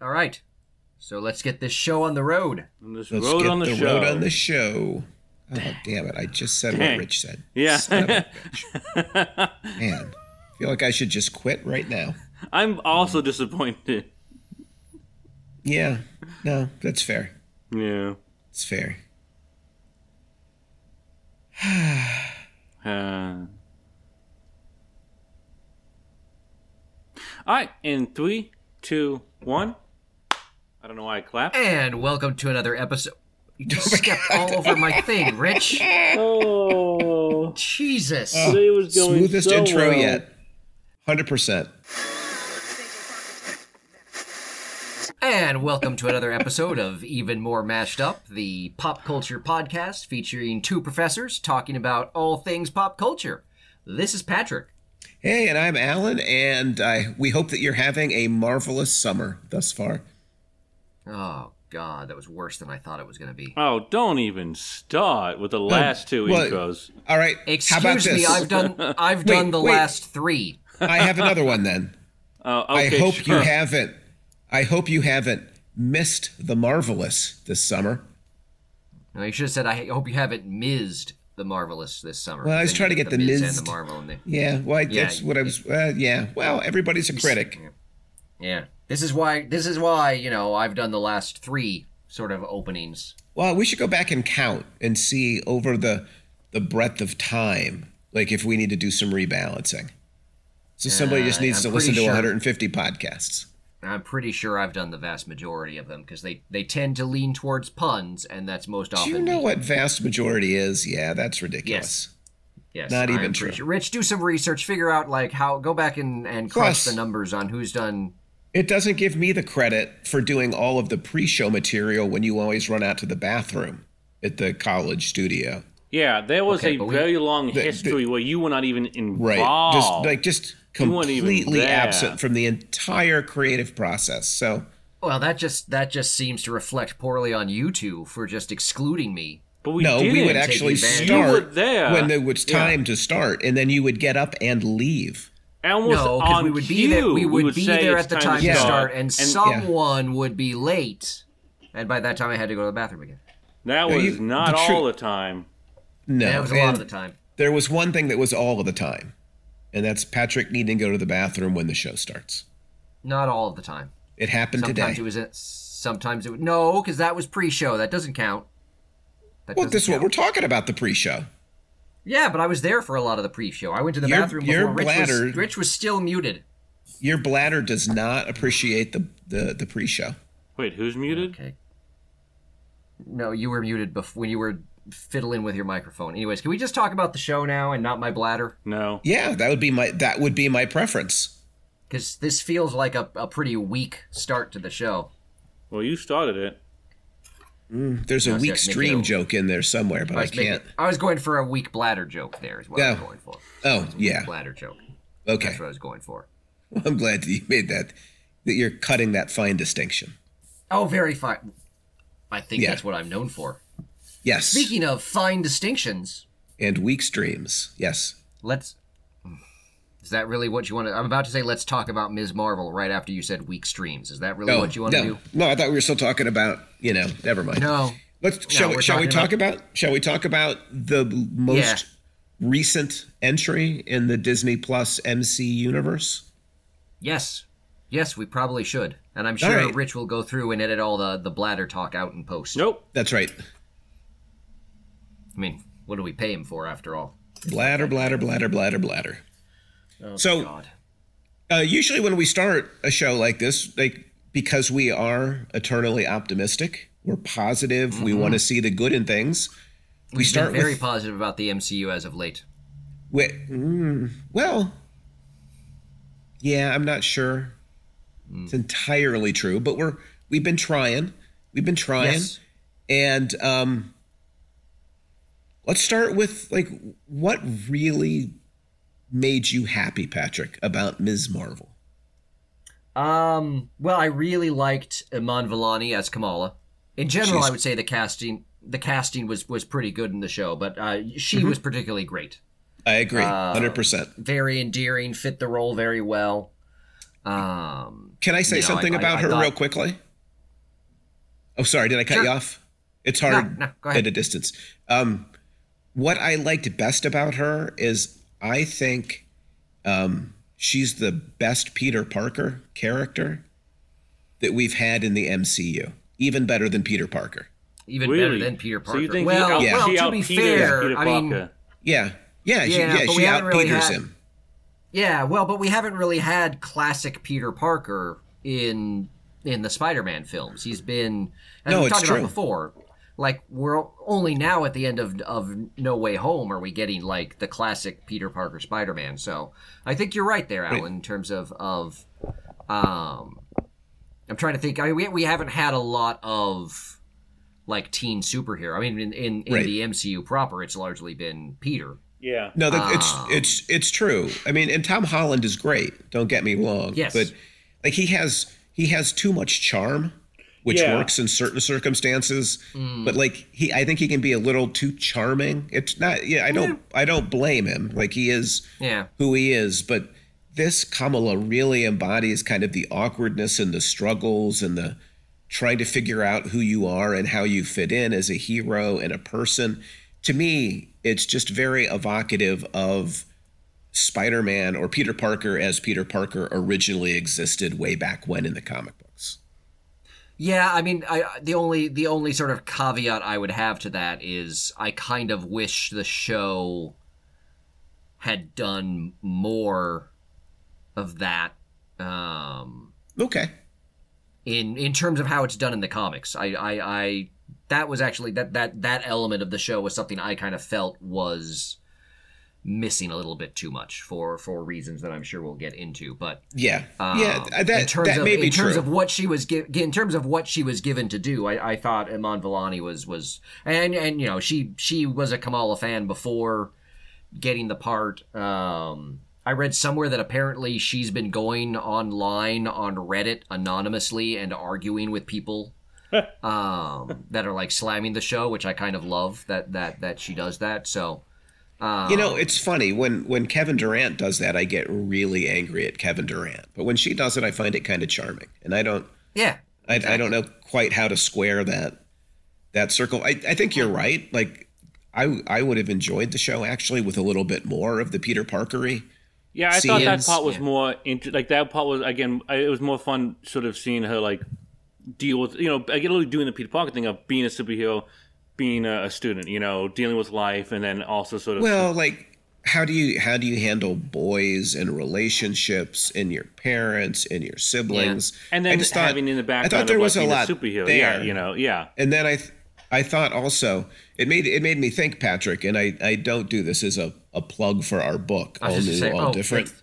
All right. So let's get this show on the road. On this Let's road get on the, the show. road on the show. Oh, damn it. I just said Dang. what Rich said. Yeah. Son of a bitch. Man, I feel like I should just quit right now. I'm also disappointed. Yeah, no, that's fair. Yeah. It's fair. Uh. All right, in three, two, one. I don't know why I clapped. And welcome to another episode. You oh just stepped all over my thing, Rich. Oh, Jesus. today was going Smoothest so intro well. yet. 100%. And welcome to another episode of Even More Mashed Up, the pop culture podcast featuring two professors talking about all things pop culture. This is Patrick. Hey, and I'm Alan, and I, we hope that you're having a marvelous summer thus far. Oh, God, that was worse than I thought it was going to be. Oh, don't even start with the last two well, intros. All right. Excuse how about me, this? I've done I've Wait, done the wait. last three. I have another one then. Oh, I hope sure. you haven't. I hope you haven't missed the marvelous this summer. No, you should have said I hope you haven't missed the marvelous this summer. Well, I was Then trying to get the Miz and the Marvel in there. Yeah, well, I, Yeah, that's what I was. Uh, yeah, well, everybody's a critic. Yeah, this is why. This is why you know I've done the last three sort of openings. Well, we should go back and count and see over the the breadth of time, like if we need to do some rebalancing. So somebody just Uh, needs I'm to listen to sure- 150 podcasts. I'm pretty sure I've done the vast majority of them because they they tend to lean towards puns, and that's most often. Do you know me. what vast majority is? Yeah, that's ridiculous. Yes, Yes, not even true. sure. Rich, do some research, figure out like how. Go back and and crunch Plus- the numbers on who's done. It doesn't give me the credit for doing all of the pre-show material when you always run out to the bathroom at the college studio. Yeah, there was Okay, a but we- very long the- history where you were not even involved. Right. Just like just You weren't even completely absent from the entire creative process. So Well, that just that just seems to reflect poorly on you two for just excluding me. but we no, didn't. we would actually advantage. You were start there. when it was Yeah. time to start, and then you would get up and leave. Almost no, because on we would be there. We would, be there at the time to to start, start. and, yeah. someone would be late, and by that time I had to go to the bathroom again. that was you- not the all the time. No, that was a lot of the time. there was one thing that was all of the time, and that's Patrick needing to go to the bathroom when the show starts. Not all of the time. It happened Sometimes today. it was. A, sometimes it would. No, because that was pre-show. That doesn't count. That well, doesn't this is what we're talking about the pre-show. Yeah, but I was there for a lot of the pre-show. I went to the Your- bathroom your before Rich bladder- was. Rich was still muted. Your bladder does not appreciate the the, the pre-show. Wait, who's muted? Okay. No, you were muted bef- when you were fiddling with your microphone. Anyways, can we just talk about the show now and not my bladder? No. Yeah, that would be my that would be my preference. Because this feels like a, a pretty weak start to the show. Well, you started it. Mm. There's a No, weak so make it stream joke in there somewhere, but I I can't. I was going for a weak bladder joke. There is what I was going for. Oh, yeah. Bladder joke. Okay. That's what I was going for. I'm glad that you made that. That you're cutting that fine distinction. Oh, very fine. I think Yeah. that's what I'm known for. Yes. Speaking of fine distinctions, and weak streams. Yes. let's. Is that really what you want to? I'm about to say let's talk about Ms. Marvel right after you said weak streams. Is that really Oh, what you want no. to do? No, I thought we were still talking about, you know, never mind. No. Let's shall, we're shall we talking talk about, shall we talk about the most Yeah. recent entry in the Disney Plus MC universe? Yes. Yes, we probably should. And I'm sure right. Rich will go through and edit all the, the bladder talk out in post. Nope. That's right. I mean, what do we pay him for after all? Bladder, bladder, bladder, bladder, bladder. So God. uh, usually when we start a show like this, like because we are eternally optimistic, we're positive, we want to see the good in things. We We've start been very with positive about the MCU as of late. Wait, mm, well, yeah, I'm not sure it's entirely true, but we're we've been trying, we've been trying, Yes. and um, let's start with like what really made you happy, Patrick, about Ms. Marvel. Um, well, I really liked Iman Vellani as Kamala. In general, She's- I would say the casting the casting was was pretty good in the show, but uh, she Mm-hmm. was particularly great. I agree, Uh, hundred percent. Very endearing, fit the role very well. Um, Can I say You know, something I- I- about I her thought- real quickly? Oh, sorry, did I cut Sure. you off? It's hard No, no, at a distance. Um, what I liked best about her is I think um, she's the best Peter Parker character that we've had in the MCU, even better than Peter Parker. even Really? better than Peter So Parker. you think well, he Yeah. well, to be fair, I mean, Parker. Yeah, yeah, she, Yeah, yeah, she out really Peters had- him. yeah, well, but we haven't really had classic Peter Parker in in the Spider-Man films. He's been, as No, we it's talked true. about before. Like we're only now at the end of of No Way Home are we getting like the classic Peter Parker Spider-Man. So I think you're right there, Alan, in terms of of um, I'm trying to think. I mean, we we haven't had a lot of like teen superhero. I mean, in in, in Right. the MCU proper, it's largely been Peter. Yeah. No, that, Um, it's it's it's true. I mean, and Tom Holland is great. Don't get me wrong. Yes. but like he has he has too much charm, which Yeah. works in certain circumstances. Mm. But like he, I think he can be a little too charming. It's not. Yeah, I don't. I don't blame him. Like he is Yeah. who he is, but this Kamala really embodies kind of the awkwardness and the struggles and the trying to figure out who you are and how you fit in as a hero and a person. To me, it's just very evocative of Spider-Man or Peter Parker as Peter Parker originally existed way back when in the comic books. Yeah, I mean, I the only the only sort of caveat I would have to that is I kind of wish the show had done more of that um, Okay. in in terms of how it's done in the comics. I, I I that was actually that that that element of the show was something I kind of felt was missing a little bit too much for for reasons that I'm sure we'll get into, but Yeah. um, yeah, in that terms that of, may be in terms true. of what she was gi- in terms of what she was given to do. I, I thought Iman Vellani was was and and you know she she was a Kamala fan before getting the part. Um, I read somewhere that apparently she's been going online on Reddit anonymously and arguing with people um, that are like slamming the show, which I kind of love that that that she does that. So. Um, You know, it's funny when when Kevin Durant does that, I get really angry at Kevin Durant. But when she does it, I find it kind of charming, and I don't yeah, I, I don't know quite how to square that that circle. I, I think you're right. Like I I would have enjoyed the show actually with a little bit more of the Peter Parkery. Yeah, I thought that part was Yeah. more inter- like that part was again. I, it was more fun, sort of seeing her like deal with you know, I get really doing the Peter Parker thing of being a superhero, being a, a student, you know, dealing with life, and then also sort of Well, like how do you how do you handle boys and relationships and your parents and your siblings? and then just thought- having in the background I thought there of, was like, a being lot superhero. there. Yeah, you know, yeah. And then I, th- I thought also it made it made me think, Patrick. And I, I don't do this as a, a plug for our book, I all was new, just gonna say, all oh, different. wait.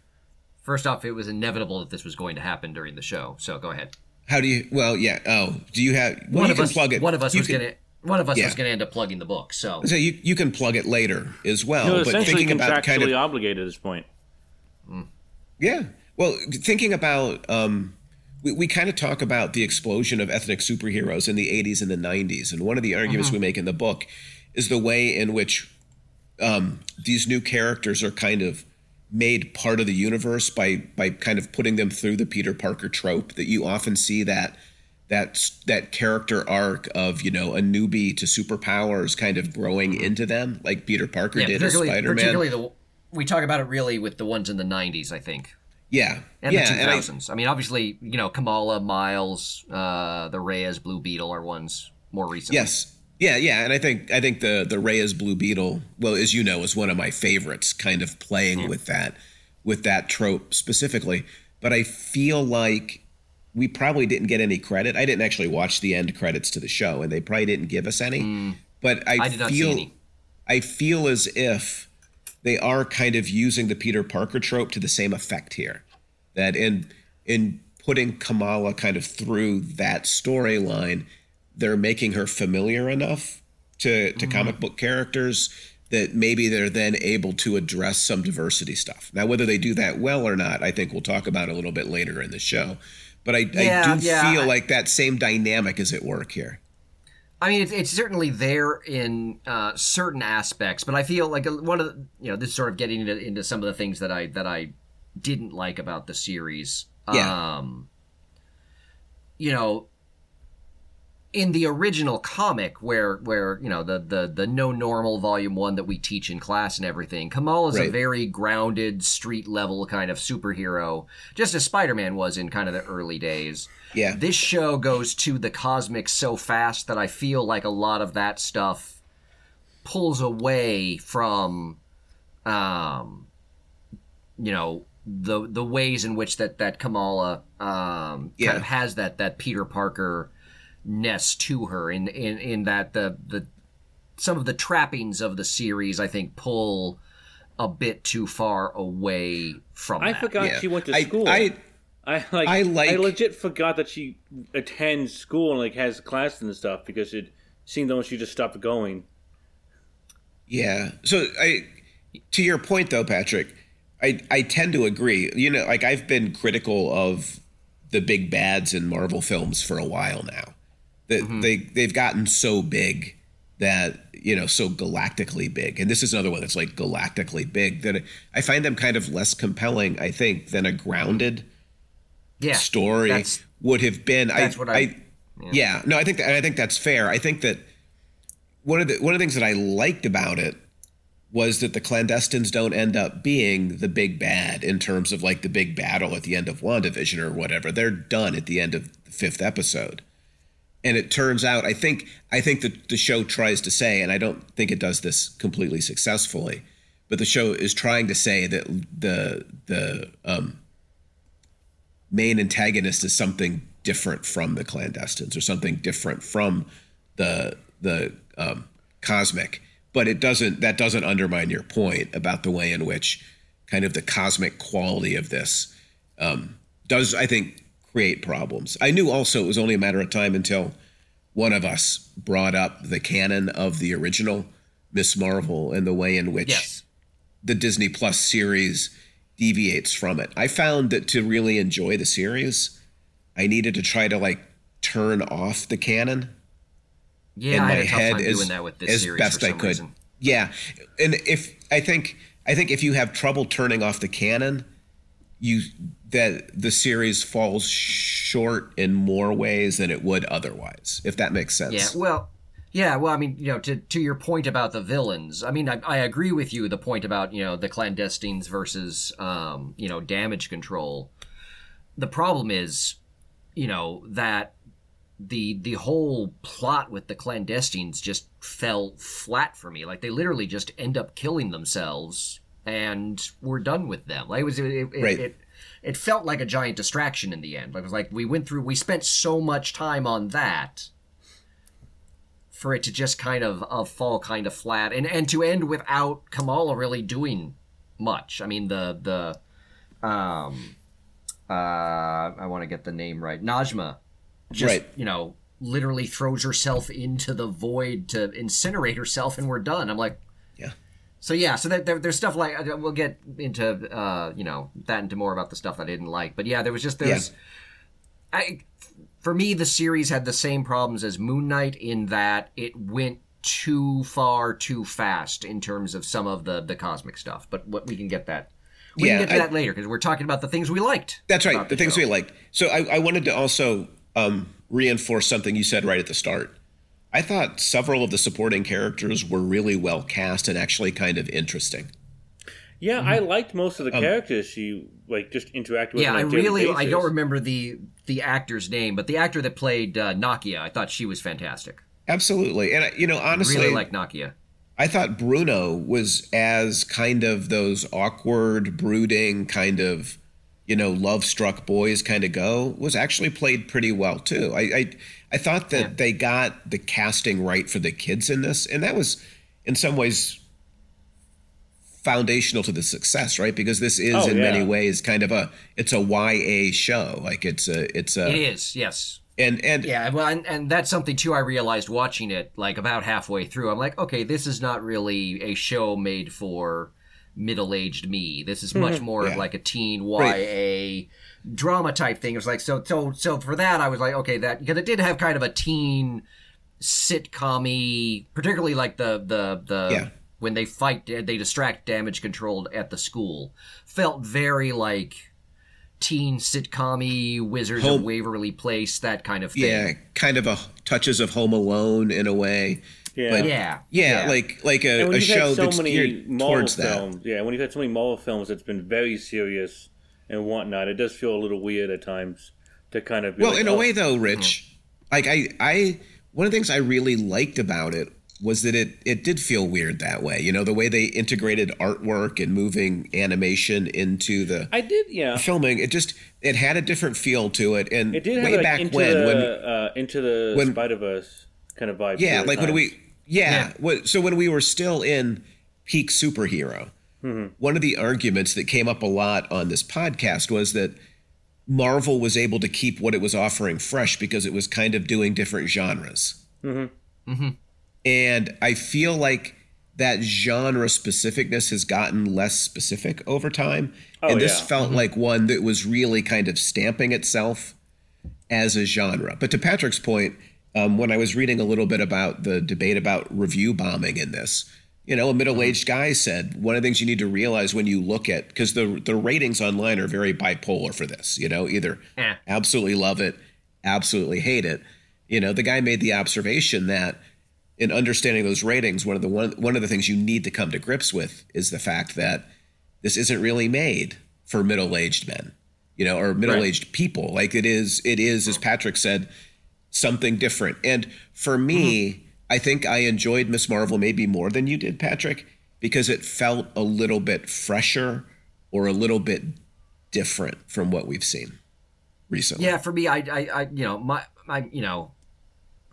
First off, it was inevitable that this was going to happen during the show. So go ahead. How do you? Well, yeah. Oh, do you have? Well, one you of can us, plug it. one of us you was can, gonna, one of us Yeah. was gonna end up plugging the book. So So you you can plug it later as well. You're but essentially thinking about contractually kind of obligated at this point. Yeah. Well, thinking about, um, we, we kind of talk about the explosion of ethnic superheroes in the 80s and the 90s. And one of the arguments we make in the book is the way in which um, these new characters are kind of made part of the universe by by kind of putting them through the Peter Parker trope that you often see that that that character arc of you know a newbie to superpowers kind of growing into them like Peter Parker yeah, did as particularly, Spider-Man. particularly the we talk about it really with the ones in the '90s, I think, yeah. and yeah, the and I- 2000s. I, mean, obviously, you know, Kamala, Miles, uh, the Reyes, Blue Beetle are ones more recent. Yes. Yeah, yeah, and I think I think the the Reyes Blue Beetle, well, as you know, is one of my favorites. Kind of playing with that with that trope specifically, but I feel like we probably didn't get any credit. I didn't actually watch the end credits to the show, and they probably didn't give us any. But I, Mm. I did not see feel. I feel as if they are kind of using the Peter Parker trope to the same effect here. That in in putting Kamala kind of through that storyline, they're making her familiar enough to to comic book characters that maybe they're then able to address some diversity stuff. Now, whether they do that well or not, I think we'll talk about a little bit later in the show. But I, Yeah, I do yeah, feel like that same dynamic is at work here. I mean, it's, it's certainly there in uh, certain aspects, but I feel like one of the, you know this sort of getting into, into some of the things that I that I didn't like about the series. Yeah. Um, you know, in the original comic, where where you know the the the no normal volume one that we teach in class and everything, Kamal is a very grounded, street level kind of superhero, just as Spider Man was in kind of the early days. Yeah. This show goes to the cosmic so fast that I feel like a lot of that stuff pulls away from, um, you know, the the ways in which that that Kamala um, Yeah. kind of has that that Peter Parker ness to her in in in that the the some of the trappings of the series I think pull a bit too far away from I that. forgot Yeah. she went to I, school. I, I like, I I legit forgot that she attends school and like has classes and stuff because it seemed almost she just stopped going. Yeah. So I to your point though, Patrick, I I tend to agree. You know, like I've been critical of the big bads in Marvel films for a while now. That mm-hmm. they they've gotten so big that you know so galactically big and this is another one that's like galactically big that I find them kind of less compelling I think than a grounded yeah, story would have been. that's I, what I, I- yeah. no, I think that, I think that's fair. I think that one of the one of the things that I liked about it was that the clandestines don't end up being the big bad in terms of like the big battle at the end of WandaVision or whatever. They're done at the end of the fifth episode. And it turns out, I think, I think that the show tries to say, and I don't think it does this completely successfully, but the show is trying to say that the the um, main antagonist is something different from the clandestines or something different from the the um, cosmic. But it doesn't that doesn't undermine your point about the way in which kind of the cosmic quality of this um, does i think create problems i knew also it was only a matter of time until one of us brought up the canon of the original miss marvel and the way in which yes. the Disney Plus series deviates from it. I found that to really enjoy the series, I needed to try to like turn off the canon Yeah, in I my had a tough head time as, doing that with this as series best I could. reason. Yeah, and if I think I think if you have trouble turning off the canon, you that the series falls short in more ways than it would otherwise. If that makes sense. Yeah, well, yeah, well, I mean, you know, to to your point about the villains, I mean, I, I agree with you. The point about you know the clandestines versus um, you know damage control. The problem is, you know, that the the whole plot with the clandestines just fell flat for me. Like they literally just end up killing themselves, and we're done with them. Like it was it, it, Right. it it felt like a giant distraction in the end. Like it was like we went through, we spent so much time on that for it to just kind of uh, fall kind of flat, and and to end without Kamala really doing much. I mean the the um uh I want to get the name right, Najma, just Right. you know literally throws herself into the void to incinerate herself, and we're done. I'm like. Yeah. So yeah, so that, there, there's stuff like uh, we'll get into uh, you know that into more about the stuff that I didn't like, but yeah, there was just there's, I for me the series had the same problems as Moon Knight in that it went too far too fast in terms of some of the the cosmic stuff. But what we can get that we Yeah, can get to I- that later because we're talking about the things we liked. That's right. about The, things show. we liked. So I, I wanted to also um, reinforce something you said right at the start. I thought several of the supporting characters were really well cast and actually kind of interesting. Yeah, I liked most Um, of the characters she like just interacted with. Yeah, on a I daily really I don't remember the the actor's name, but the actor that played uh, Nakia, I thought she was fantastic. Absolutely. And, you know, honestly, Really like Nakia. I thought Bruno was as kind of those awkward, brooding, kind of, you know, love struck boys kind of go, was actually played pretty well too. I I, I thought that Yeah. they got the casting right for the kids in this, and that was in some ways foundational to the success, right? Because this is Oh, in yeah. many ways kind of a it's a YA show. Like it's a it's a It is, yes. and and Yeah, well, and, and that's something too. I realized watching it like about halfway through. I'm like, okay, this is not really a show made for middle-aged me. This is much mm-hmm. more of like a teen YA Right. drama type thing. It was like so so so for that, I was like, okay, that because it did have kind of a teen sitcom particularly like the the the Yeah. when they fight they distract damage controlled at the school felt very like teen sitcom Wizards Home- of Waverly Place, that kind of thing. Yeah, kind of a touches of Home Alone in a way. Yeah. But Yeah. yeah, Yeah. like like a, a show so that's many geared Marvel towards that. yeah, when you've had so many Marvel films that's been very serious and whatnot, it does feel a little weird at times to kind of be Well, like, in a oh, way though, Rich, like I I one of the things I really liked about it was that it it did feel weird that way. You know, the way they integrated artwork and moving animation into the I did, yeah. filming, it just it had a different feel to it. And It did have way like back into when the when uh, into the when- Spider Verse kind of vibe. yeah, like at when we times. Yeah, Yeah. So when we were still in peak superhero, Mm-hmm. one of the arguments that came up a lot on this podcast was that Marvel was able to keep what it was offering fresh because it was kind of doing different genres. Mm-hmm. Mm-hmm. And I feel like that genre specificness has gotten less specific over time. Oh, and this yeah. felt mm-hmm. like one that was really kind of stamping itself as a genre. But to Patrick's point, um, when I was reading a little bit about the debate about review bombing in this, you know, a middle-aged guy said one of the things you need to realize when you look at because the the ratings online are very bipolar for this. You know, either Eh. absolutely love it, absolutely hate it. You know, the guy made the observation that in understanding those ratings, one of the one, one of the things you need to come to grips with is the fact that this isn't really made for middle-aged men, you know, or middle-aged people. Like it is, it is, as Patrick said, something different. And for me, mm-hmm. I think I enjoyed Miss Marvel maybe more than you did, Patrick, because it felt a little bit fresher or a little bit different from what we've seen recently. Yeah, for me, I, I, I you know, my, my, you know,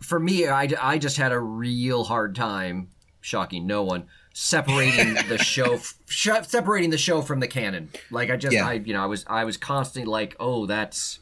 for me, I, I just had a real hard time, shocking no one, separating the show, sh- separating the show from the canon. Like I just, Yeah. I, you know, I was, I was constantly like, oh, that's,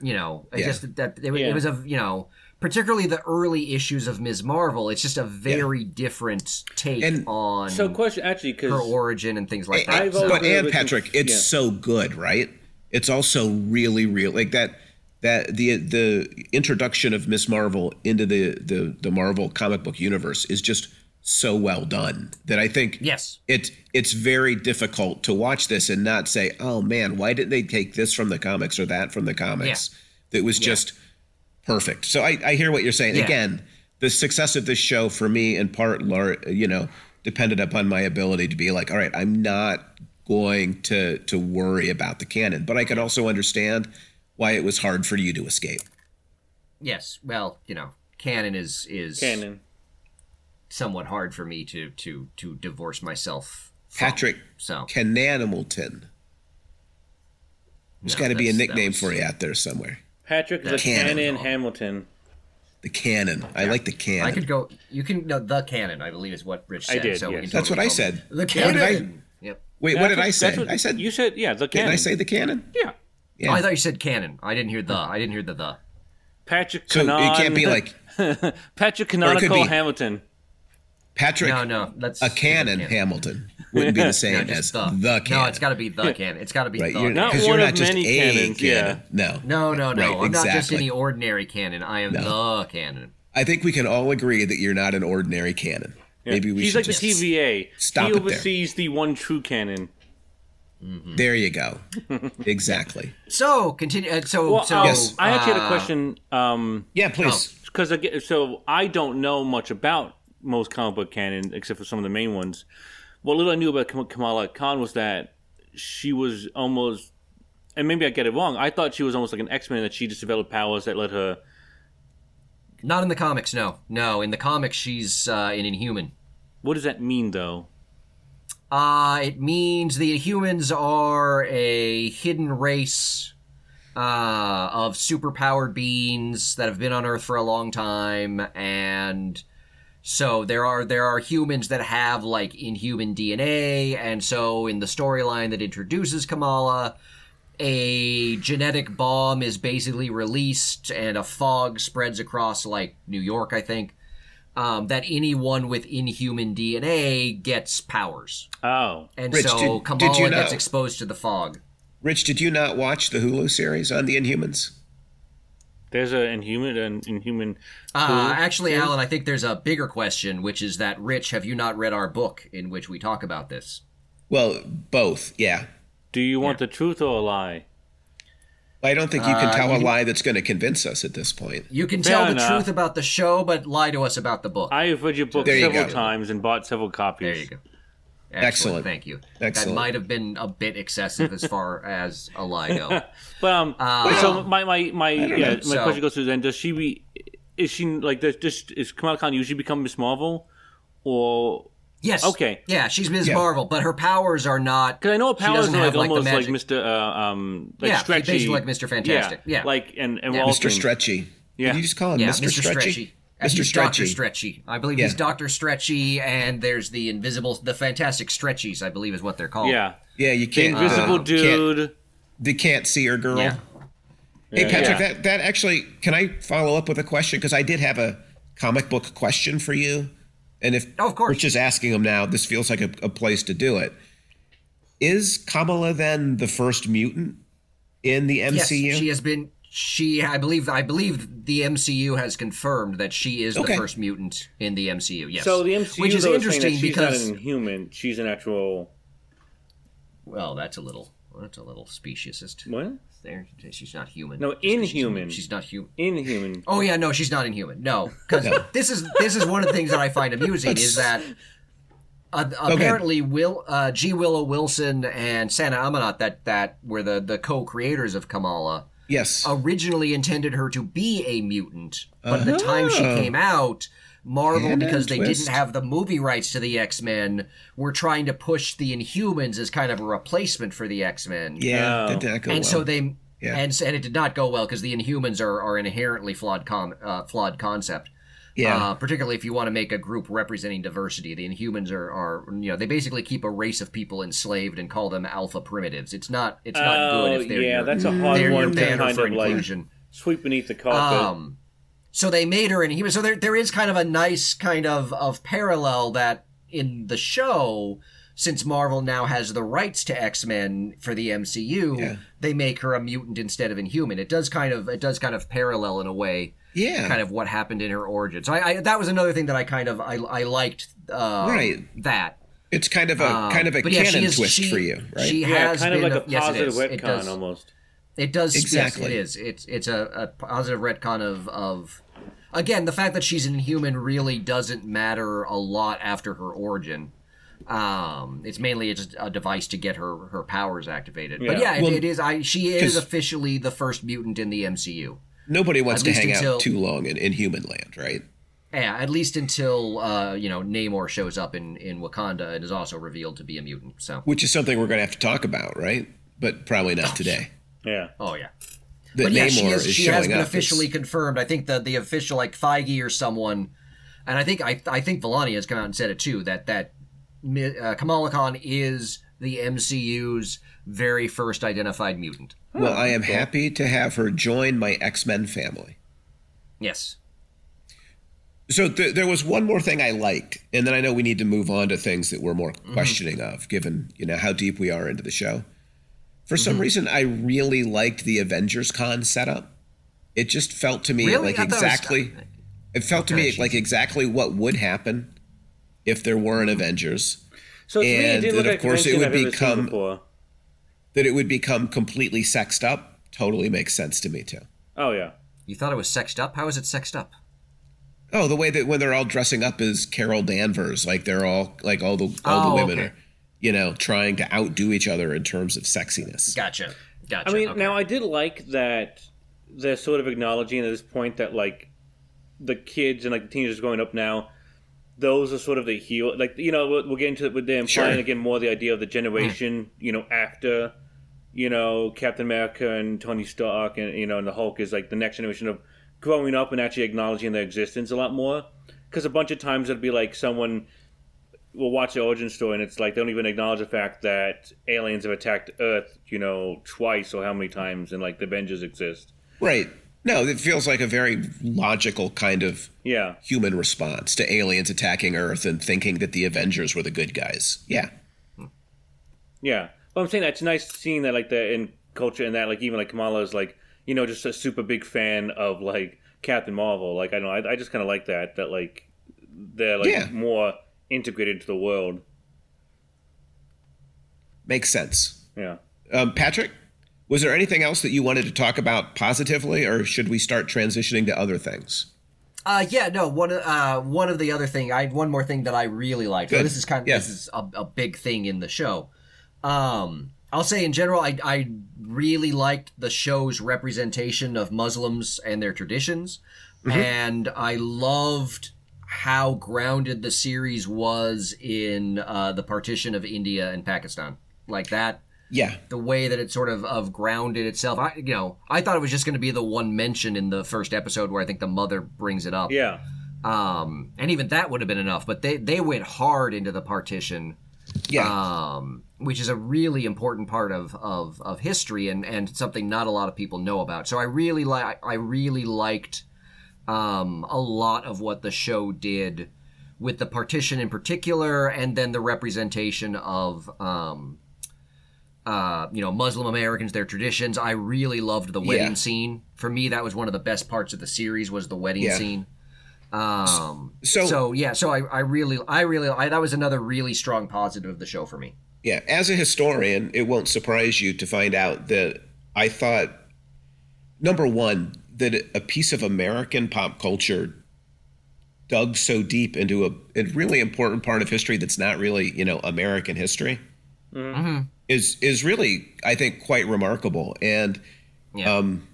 you know, Yeah. just that it, was- Yeah. it was a, you know, particularly the early issues of Ms. Marvel. It's just a very different take And- on So, question actually, because her origin and things like that. I've So- but and Patrick, conf- it's yeah. so good, right? It's also really real. Like that that the the introduction of Miss Marvel into the the the Marvel comic book universe is just so well done that I think yes. it's it's very difficult to watch this and not say, "Oh man, why didn't they take this from the comics or that from the comics?" That was just perfect. So I, I hear what you're saying. Yeah. Again, the success of this show for me, in part, lar- you know, depended upon my ability to be like, all right, I'm not going to to worry about the canon, but I can also understand why it was hard for you to escape. Yes. Well, you know, canon is is canon. Somewhat hard for me to to to divorce myself. From. Patrick So Cananimalton. There's no, got to be a nickname was- for you out there somewhere. Patrick the Canon. Canon Hamilton. The canon. I like the canon. I could go. You can no the canon. I believe is what Rich said. did, So we yes. can That's what totally I call said. it The What did I- canon. Yep. Wait, what That's did I say? what- I said. you said yeah. The canon. Didn't I say the canon? yeah? Yeah. Oh, I thought you said canon. I didn't hear the. I didn't hear the the. Patrick so Canon. it can't be like Patrick could Canonical be- Hamilton. Patrick No, no, that's a canon the Hamilton. Wouldn't be the same just as the. the, canon. No, it's got to be the canon. It's got to be right. the. You're, Not because one you're of not just many a canons, yeah. canon. No. no, no, no. Right, I'm not just any ordinary canon. I am No. the canon. I think we can all agree that you're not an ordinary canon. Yeah. Maybe we should. He's like just the TVA. stop he it there. oversees the one true canon. There you go. exactly. So continue. Uh, so Well, so um, Yes. I actually had a uh, question. Um, Yeah, please. because so I don't know much about most comic book canon except for some of the main ones. What little I knew about Kamala Khan was that she was almost, and maybe I get it wrong. I thought she was almost like an X Men that she just developed powers that let her. Not in the comics. No, no. In the comics, she's uh, an Inhuman. What does that mean, though? Uh, it means the humans are a hidden race uh, of superpowered beings that have been on Earth for a long time, and so there are there are humans that have like inhuman DNA, and so in the storyline that introduces Kamala, a genetic bomb is basically released, and a fog spreads across like New York, I think. Um, that anyone with inhuman DNA gets powers. Oh, And Rich, so did- did Kamala you gets know- exposed to the fog. Rich, did you not watch the Hulu series on the Inhumans? There's an Inhuman, an Inhuman. Uh, Who? actually, Alan, I think there's a bigger question, which is that Rich, have you not read our book in which we talk about this? Well, both. Yeah. Do you want Yeah. the truth or a lie? I don't think you can Uh, tell you a lie that's going to convince us at this point. You can Fair tell the truth about the show, but lie to us about the book. I have read your book There several go. times and bought several copies. there you go. Excellent. Thank you. Excellent. That might have been a bit excessive as far as a lie go. But um, Uh, so my my my yeah, my So- question goes to then: Does she be? Is she like does just is Kamala Khan usually become Miss Marvel, or Yes. Okay. Yeah, she's Ms. Yeah. Marvel, but her powers are not. because I know her she powers doesn't are like have, like, the almost like Mister uh, um like Yeah, stretchy, basically like Mr. Fantastic. Yeah. like and and Yeah. Mr. Stretchy. Yeah. Did you just call him Yeah, Mr. Mr. Stretchy? Stretchy. And Mr. he's Doctor Stretchy. Stretchy. I believe Yeah. he's Doctor Stretchy, and there's the invisible, the Fantastic Stretchies. I believe is what they're called. Yeah, Yeah, you can't. invisible uh, Can't, dude. the can't see her girl. Yeah. Hey Yeah. Patrick, Yeah. that that actually can I follow up with a question because I did have a comic book question for you, and if Oh, of course. Rich is asking them now, this feels like a, a place to do it. Is Kamala then the first mutant in the MCU? Yes, MCU? she has been. She, I believe, I believe the MCU has confirmed that she is Okay. the first mutant in the MCU. Yes. So the MCU which is though, saying that interesting she's because not an inhuman. She's an actual well, that's a little, that's a little speciesist. what? There, she's not human. No, 'cause she's- inhuman. She's, not human. Inhuman. Oh yeah, no, she's not inhuman. No, because this is this is one of the things that I find amusing is that uh, apparently Will uh, G Willow Wilson and Sana Amanat that that were the the co-creators of Kamala yes. originally intended her to be a mutant, but at the time she Oh. came out. Marvel, And because they twist. didn't have the movie rights to the X Men, were trying to push the Inhumans as kind of a replacement for the X Men yeah, Oh. did not go and well. so they Yeah. and and it did not go well because the Inhumans are, are an inherently flawed com, uh, flawed concept. Yeah. Uh, particularly if you want to make a group representing diversity, the Inhumans are, are you know they basically keep a race of people enslaved and call them alpha primitives. It's not it's not oh good if they're yeah, your, that's a hard they're one to kind for of like inclusion. sweep beneath the carpet. Um, so they made her an Inhuman. So there there is kind of a nice kind of of parallel that in the show. Since Marvel now has the rights to X Men for the MCU, Yeah. they make her a mutant instead of inhuman. It does kind of it does kind of parallel in a way yeah. kind of what happened in her origin. So I, I that was another thing that I kind of I, I liked uh, Right. that. it's kind of a Um, kind of a but yeah, she canon is- twist she- for you, right? She yeah, has kind of like a yes, it positive is. It retcon does- almost. It does Exactly. Yes, it is. It's it's a, a positive retcon of of again the fact that she's an inhuman really doesn't matter a lot after her origin. Um, it's mainly just a device to get her her powers activated. But Yeah. yeah, it, it is. I she is officially the first mutant in the MCU. Nobody wants At to hang until- out too long in, in human land, right? Yeah, at least until uh, you know Namor shows up in in Wakanda and is also revealed to be a mutant. So, Which is something we're going to have to talk about, right? But probably not today. Yeah. oh yeah. That but yeah, Namor she is. is She has been up. officially It's- confirmed. I think the the official like Feige or someone, and I think I I think Vellani has come out and said it too that that Mi- uh, Kamala Khan is the MCU's very first identified mutant. well, I am happy to have her join my X Men family. Yes. So th- there was one more thing I liked, and then I know we need to move on to things that we're more Mm-hmm. questioning of, given you know how deep we are into the show. For some Mm-hmm. reason, I really liked the Avengers Con setup. It just felt to me Really? like it was- exactly. It felt to me like exactly what would happen if there were an Avengers. So to me, And didn't that, of course, it would I've become- That it would become completely sexed up totally makes sense to me too. Oh yeah. You thought it was sexed up? How is it sexed up? Oh, the way that when they're all dressing up as Carol Danvers, like they're all like all the all Oh, the women okay. are, you know, trying to outdo each other in terms of sexiness. Gotcha. Gotcha. I mean, okay. now I did like that they're sort of acknowledging at this point that like the kids and like the teenagers growing up now, those are sort of the heel. Like you know, we'll, we'll get into it with them Sure. again more the idea of the generation. Mm-hmm. You know, after you know Captain America and Tony Stark and you know and the Hulk is like the next generation of growing up and actually acknowledging their existence a lot more. Because a bunch of times it'd be like someone will watch the origin story and it's like they don't even acknowledge the fact that aliens have attacked Earth, you know, twice or how many times, and like the Avengers exist. Right. No, it feels like a very logical kind of Yeah, human response to aliens attacking Earth and thinking that the Avengers were the good guys. Yeah. yeah. But I'm saying that's nice seeing that like the in culture and that like even like Kamala is like you know just a super big fan of like Captain Marvel. Like I don't know, I, I just kind of like that that like they're like Yeah. more integrated into the world. Makes sense. Yeah. Um, Patrick, was there anything else that you wanted to talk about positively, or should we start transitioning to other things? Uh, yeah, no. One, uh, one of the other thing, I had one more thing that I really liked. Good. this is kind of Yeah. this is a, a big thing in the show. Um, I'll say in general, I I really liked the show's representation of Muslims and their traditions, and I loved how grounded the series was in uh, the partition of India and Pakistan, like that Yeah, the way that it sort of of grounded itself. I you know I thought it was just going to be the one mention in the first episode where I think the mother brings it up. Yeah. Um, and even that would have been enough, but they they went hard into the partition. yeah, Um, which is a really important part of, of, of history and, and something not a lot of people know about. So I really like I really liked um, a lot of what the show did with the partition in particular, and then the representation of um, uh, you know Muslim Americans, their traditions. I really loved the wedding Yeah. scene. For me, that was one of the best parts of the series was the wedding Yeah. scene. Um, So- so yeah, so I, I really, I really, I, that was another really strong positive of the show for me. yeah. As a historian, it won't surprise you to find out that I thought, number one, that a piece of American pop culture dug so deep into a, a really important part of history that's not really, you know, American history is is really, I think, quite remarkable. And Yeah. um,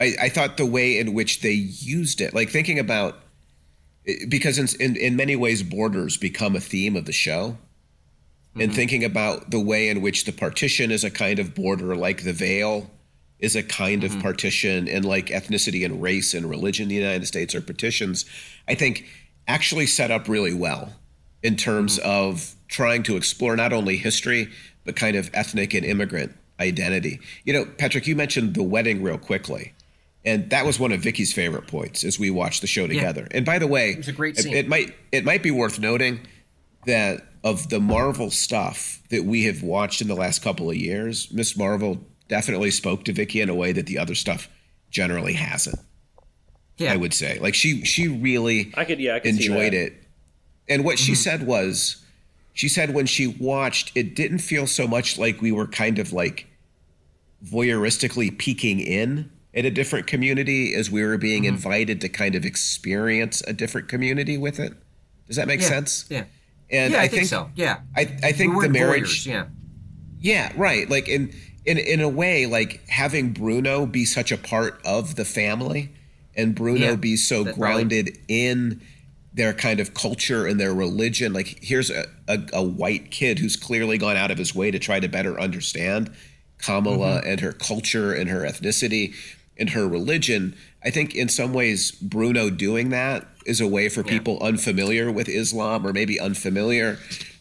I, I thought the way in which they used it, like thinking about, because in, in, in many ways, borders become a theme of the show. And mm-hmm. thinking about the way in which the partition is a kind of border, like the veil is a kind of mm-hmm. partition, and like ethnicity and race and religion in the United States are partitions, I think actually set up really well in terms mm-hmm. of trying to explore not only history, but kind of ethnic and immigrant identity. You know, Patrick, you mentioned the wedding real quickly. And that was one of Vicky's favorite points as we watched the show together. And by the way, was a great it- scene. it might it might be worth noting that of the Marvel stuff that we have watched in the last couple of years, Miss Marvel definitely spoke to Vicky in a way that the other stuff generally hasn't. yeah, I would say, like she she really I could, yeah, I could see enjoyed that. it. And what she mm-hmm. said was, she said when she watched, it didn't feel so much like we were kind of like voyeuristically peeking in at a different community as we were being mm-hmm. invited to kind of experience a different community with it. Does that make yeah, sense? Yeah, And yeah, I, I, think, so. Yeah, I, I think We the marriage voyeurs, yeah, yeah, right. Like in in in a way, like having Bruno be such a part of the family, and Bruno Yeah, be so really- grounded in their kind of culture and their religion. Like here's a, a, a white kid who's clearly gone out of his way to try to better understand Kamala Mm-hmm. and her culture and her ethnicity and her religion. I think in some ways Bruno doing that is a way for people unfamiliar with Islam or maybe unfamiliar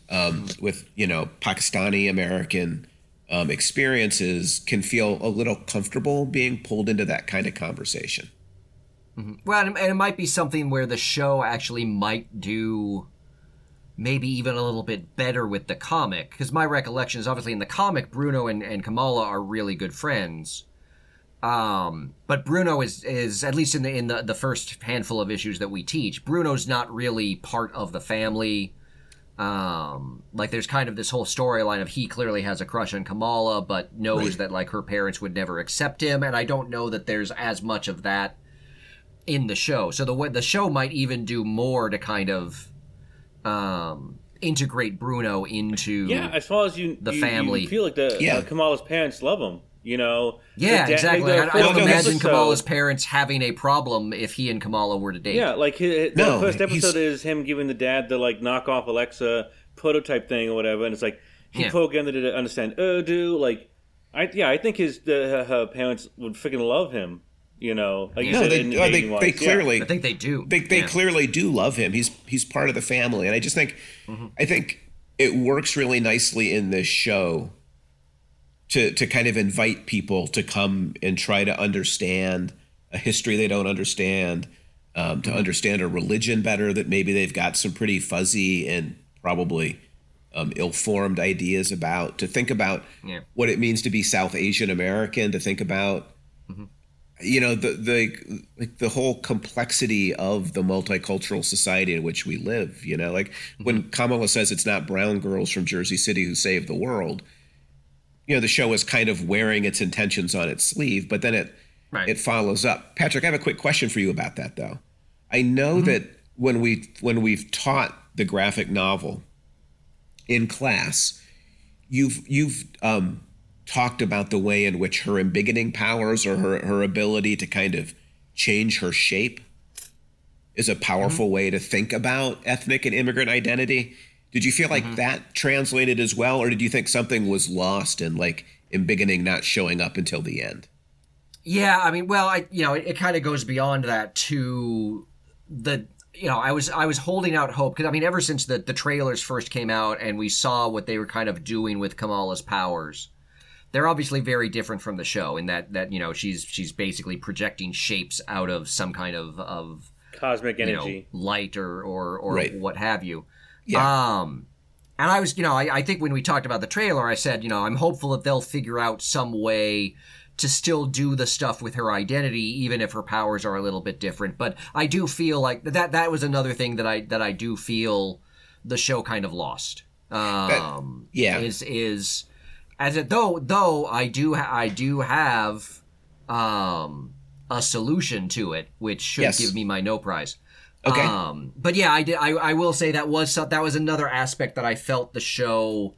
um, with you know Pakistani American um, experiences can feel a little comfortable being pulled into that kind of conversation. Well, and and it might be something where the show actually might do maybe even a little bit better with the comic. Because my recollection is obviously in the comic, Bruno and, and Kamala are really good friends. Um, but Bruno is, is at least in the in the, the first handful of issues that we teach, Bruno's not really part of the family. Um, like there's kind of this whole storyline of he clearly has a crush on Kamala, but knows Right. that like her parents would never accept him, and I don't know that there's as much of that in the show. So the way the show might even do more to kind of um, integrate Bruno into Yeah, as far as you, the you- family. you feel like the Yeah. uh, Kamala's parents love him. You know. yeah, The da- exactly. like I, I don't first imagine episode- Kamala's parents having a problem if he and Kamala were to date. Yeah, like his, the No, first he's- episode is him giving the dad the like knockoff Alexa prototype thing or whatever, and it's like he Yeah. programmed it to understand Urdu. Like, I yeah, I think his the, her, her parents would freaking love him. You know, like you No, said, they, in- oh, they, dating-wise. Yeah. clearly I think they do. they, they Yeah. clearly do love him. He's he's part of the family, and I just think I think it works really nicely in this show to to kind of invite people to come and try to understand a history they don't understand, um, to understand a religion better that maybe they've got some pretty fuzzy and probably um, ill-formed ideas about. To think about Yeah. what it means to be South Asian American. To think about you know the the like the whole complexity of the multicultural society in which we live you know like when kamala says it's not brown girls from jersey city who save the world you know the show is kind of wearing its intentions on its sleeve, but then it Right. it follows up. Patrick, I have a quick question for you about that though. I know that when we when we've taught the graphic novel in class, you've you've um, talked about the way in which her embiggening powers or her her ability to kind of change her shape is a powerful way to think about ethnic and immigrant identity. Did you feel like mm-hmm. that translated as well, or did you think something was lost in like embiggening not showing up until the end? Yeah, I mean, well, I you know, it, it kind of goes beyond that to the you know, I was I was holding out hope because I mean, ever since the the trailers first came out and we saw what they were kind of doing with Kamala's powers, they're obviously very different from the show in that that you know she's she's basically projecting shapes out of some kind of of Cosmic you know energy. light or or or Right. what have you. Yeah. Um, and I was, you know, I, I think when we talked about the trailer, I said, you know, I'm hopeful that they'll figure out some way to still do the stuff with her identity, even if her powers are a little bit different. But I do feel like that that was another thing that I that I do feel the show kind of lost. Um, yeah. is is as it though though I do ha- I do have um a solution to it, which should Yes. give me my no prize. Okay. Um, but yeah, I did. I, I will say that was so- that was another aspect that I felt the show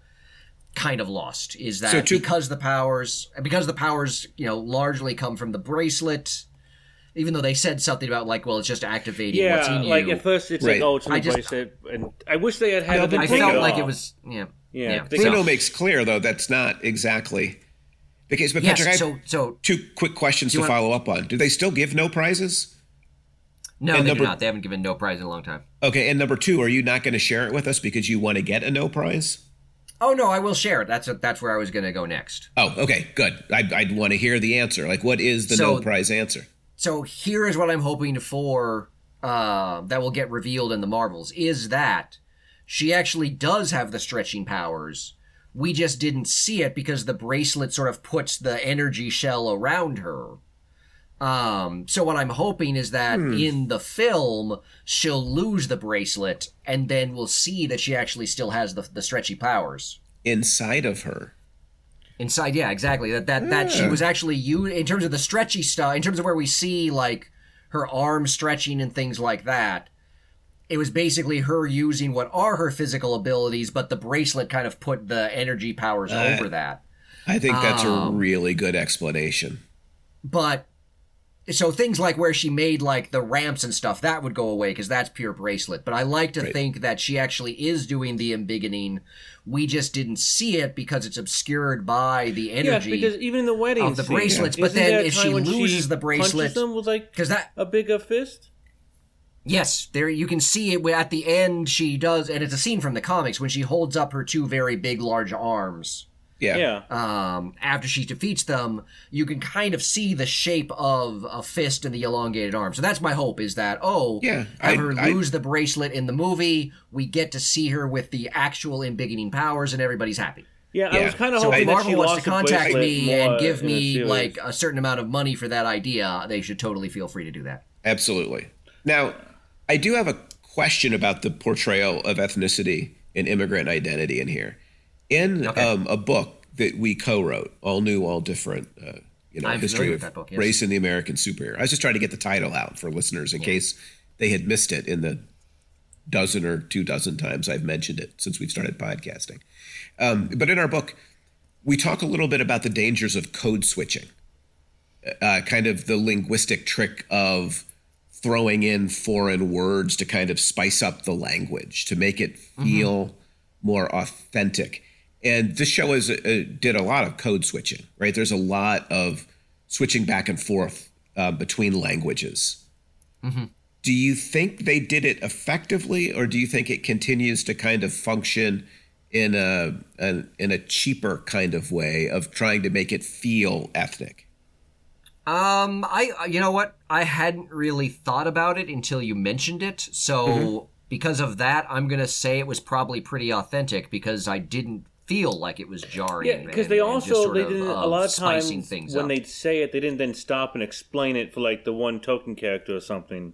kind of lost is that So to- because the powers because the powers you know largely come from the bracelet, even though they said something about like well it's just activating what's Yeah, in you. like at first it's Right. like oh it's an I just- bracelet, and I wish they had had No, it I felt it like off. it was yeah Yeah, yeah. they- So- Bruno makes clear though that's not exactly the case. But yes, Patrick, I have so so two quick questions to want- follow up on. Do they still give no prizes? no, and they number- do not. They haven't given no prize in a long time. Okay, and number two, are you not going to share it with us because you want to get a no prize? Oh no, I will share it. That's that's where I was going to go next. Oh, okay, good. I'd, I'd want to hear the answer. Like, what is the So- no prize answer? so here is what I'm hoping for uh, that will get revealed in the Marvels is that she actually does have the stretching powers. We just didn't see it because the bracelet sort of puts the energy shell around her. Um, so what I'm hoping is that in the film she'll lose the bracelet, and then we'll see that she actually still has the the stretchy powers. Inside of her. Inside, yeah, exactly. That that that she was actually you in terms of the stretchy stuff, in terms of where we see like her arms stretching and things like that. It was basically her using what are her physical abilities, but the bracelet kind of put the energy powers Uh, over that. I think that's a Um, really good explanation. But so things like where she made like the ramps and stuff that would go away because that's pure bracelet. But I like to Right. think that she actually is doing the embiggening. We just didn't see it because it's obscured by the yeah, energy. because even in the wedding of the scene, bracelets, but isn't then there if she when loses the bracelet- them with like because that a bigger fist. Yes, there you can see it at the end. She does, and it's a scene from the comics when she holds up her two very big, large arms. Yeah. Yeah, Um, after she defeats them, you can kind of see the shape of a fist and the elongated arm. So that's my hope: is that oh, Yeah, have I- her I- lose the bracelet in the movie. We get to see her with the actual embiggening powers, and everybody's happy. yeah. I was kind of So hoping if that Marvel she wants lost to contact me and give me like a certain amount of money for that idea, they should totally feel free to do that. Absolutely. Now, I do have a question about the portrayal of ethnicity and immigrant identity in here. In Okay. um, a book that we co-wrote, all new, all different, uh, you know, I'm history of that book, yes. race in the American superhero. I was just trying to get the title out for listeners in case they had missed it in the dozen or two dozen times I've mentioned it since we've started podcasting. Um, but in our book, we talk a little bit about the dangers of code switching uh, kind of the linguistic trick of throwing in foreign words to kind of spice up the language to make it feel more authentic. And this show is uh, did a lot of code switching, right? There's a lot of switching back and forth uh, between languages. Do you think they did it effectively, or do you think it continues to kind of function in a, an in a cheaper kind of way of trying to make it feel ethnic? Um, I you know what? I hadn't really thought about it until you mentioned it. So Mm-hmm. because of that, I'm gonna say it was probably pretty authentic because I didn't feel like it was jarring. Yeah, because they also they of, didn't a lot of times things when up. they'd say it, they didn't then stop and explain it for like the one token character or something.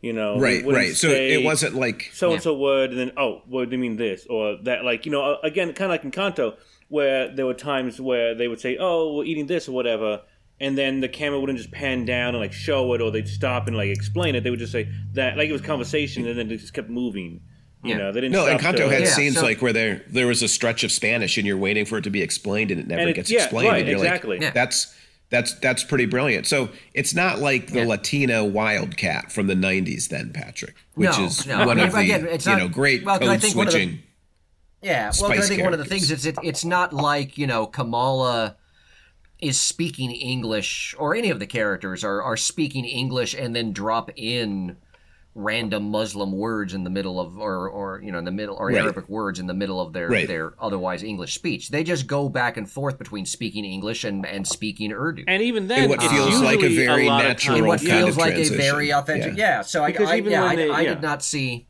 You know, Right, They wouldn't right. So it wasn't like so and so word, and then oh, what do you mean this or that? Like you know, again, kind of like Encanto, where there were times where they would say, "Oh, we're eating this or whatever," and then the camera wouldn't just pan down and like show it, or they'd stop and like explain it. They would just say that like it was conversation, and then it just kept moving. You Yeah. know, they didn't. No, stop Encanto to, had Yeah, scenes so- like where there there was a stretch of Spanish and you're waiting for it to be explained and it never And it- gets yeah, explained. right, and you're exactly. like, Yeah. that's that's that's pretty brilliant. So it's not like the Yeah. Latina Wildcat from the '90s, then Patrick, which No, is no. one of the again, it's you not- know great well, 'cause I code think one of the- switching. Yeah, well, I Spice think one of the things is it, it's not like you know Kamala is speaking English or any of the characters are are speaking English and then drop in random Muslim words in the middle of or or you know in the middle or Right. Arabic words in the middle of their Right. their otherwise English speech. They just go back and forth between speaking English and and speaking Urdu. And even then, In what it's feels like a usually very lot of natural times- what kind feels of like a transition. very authentic. Yeah. Yeah, so I, I, even yeah, I, they- I yeah. did not see.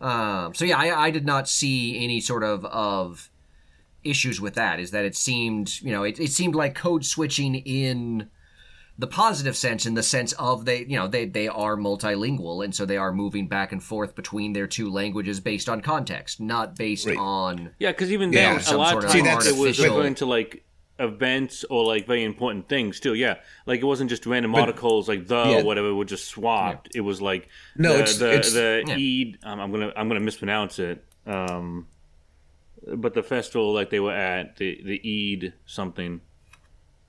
Um, so yeah, I, I did not see any sort of of issues with that. Is that it seemed you know it, it seemed like code switching in the positive sense, in the sense of they you know they they are multilingual and so they are moving back and forth between their two languages based on context, not based Right. on Yeah, because even Yeah. then, a lot sort of of See, times that's- it was artificial- referring to like events or like very important things too. Yeah, like it wasn't just random articles like the Yeah. or whatever were just swapped. It was like No, the it's- the, it's- the Yeah. Eid. Um, I'm gonna I'm gonna mispronounce it. Um, but the festival like they were at the the Eid something,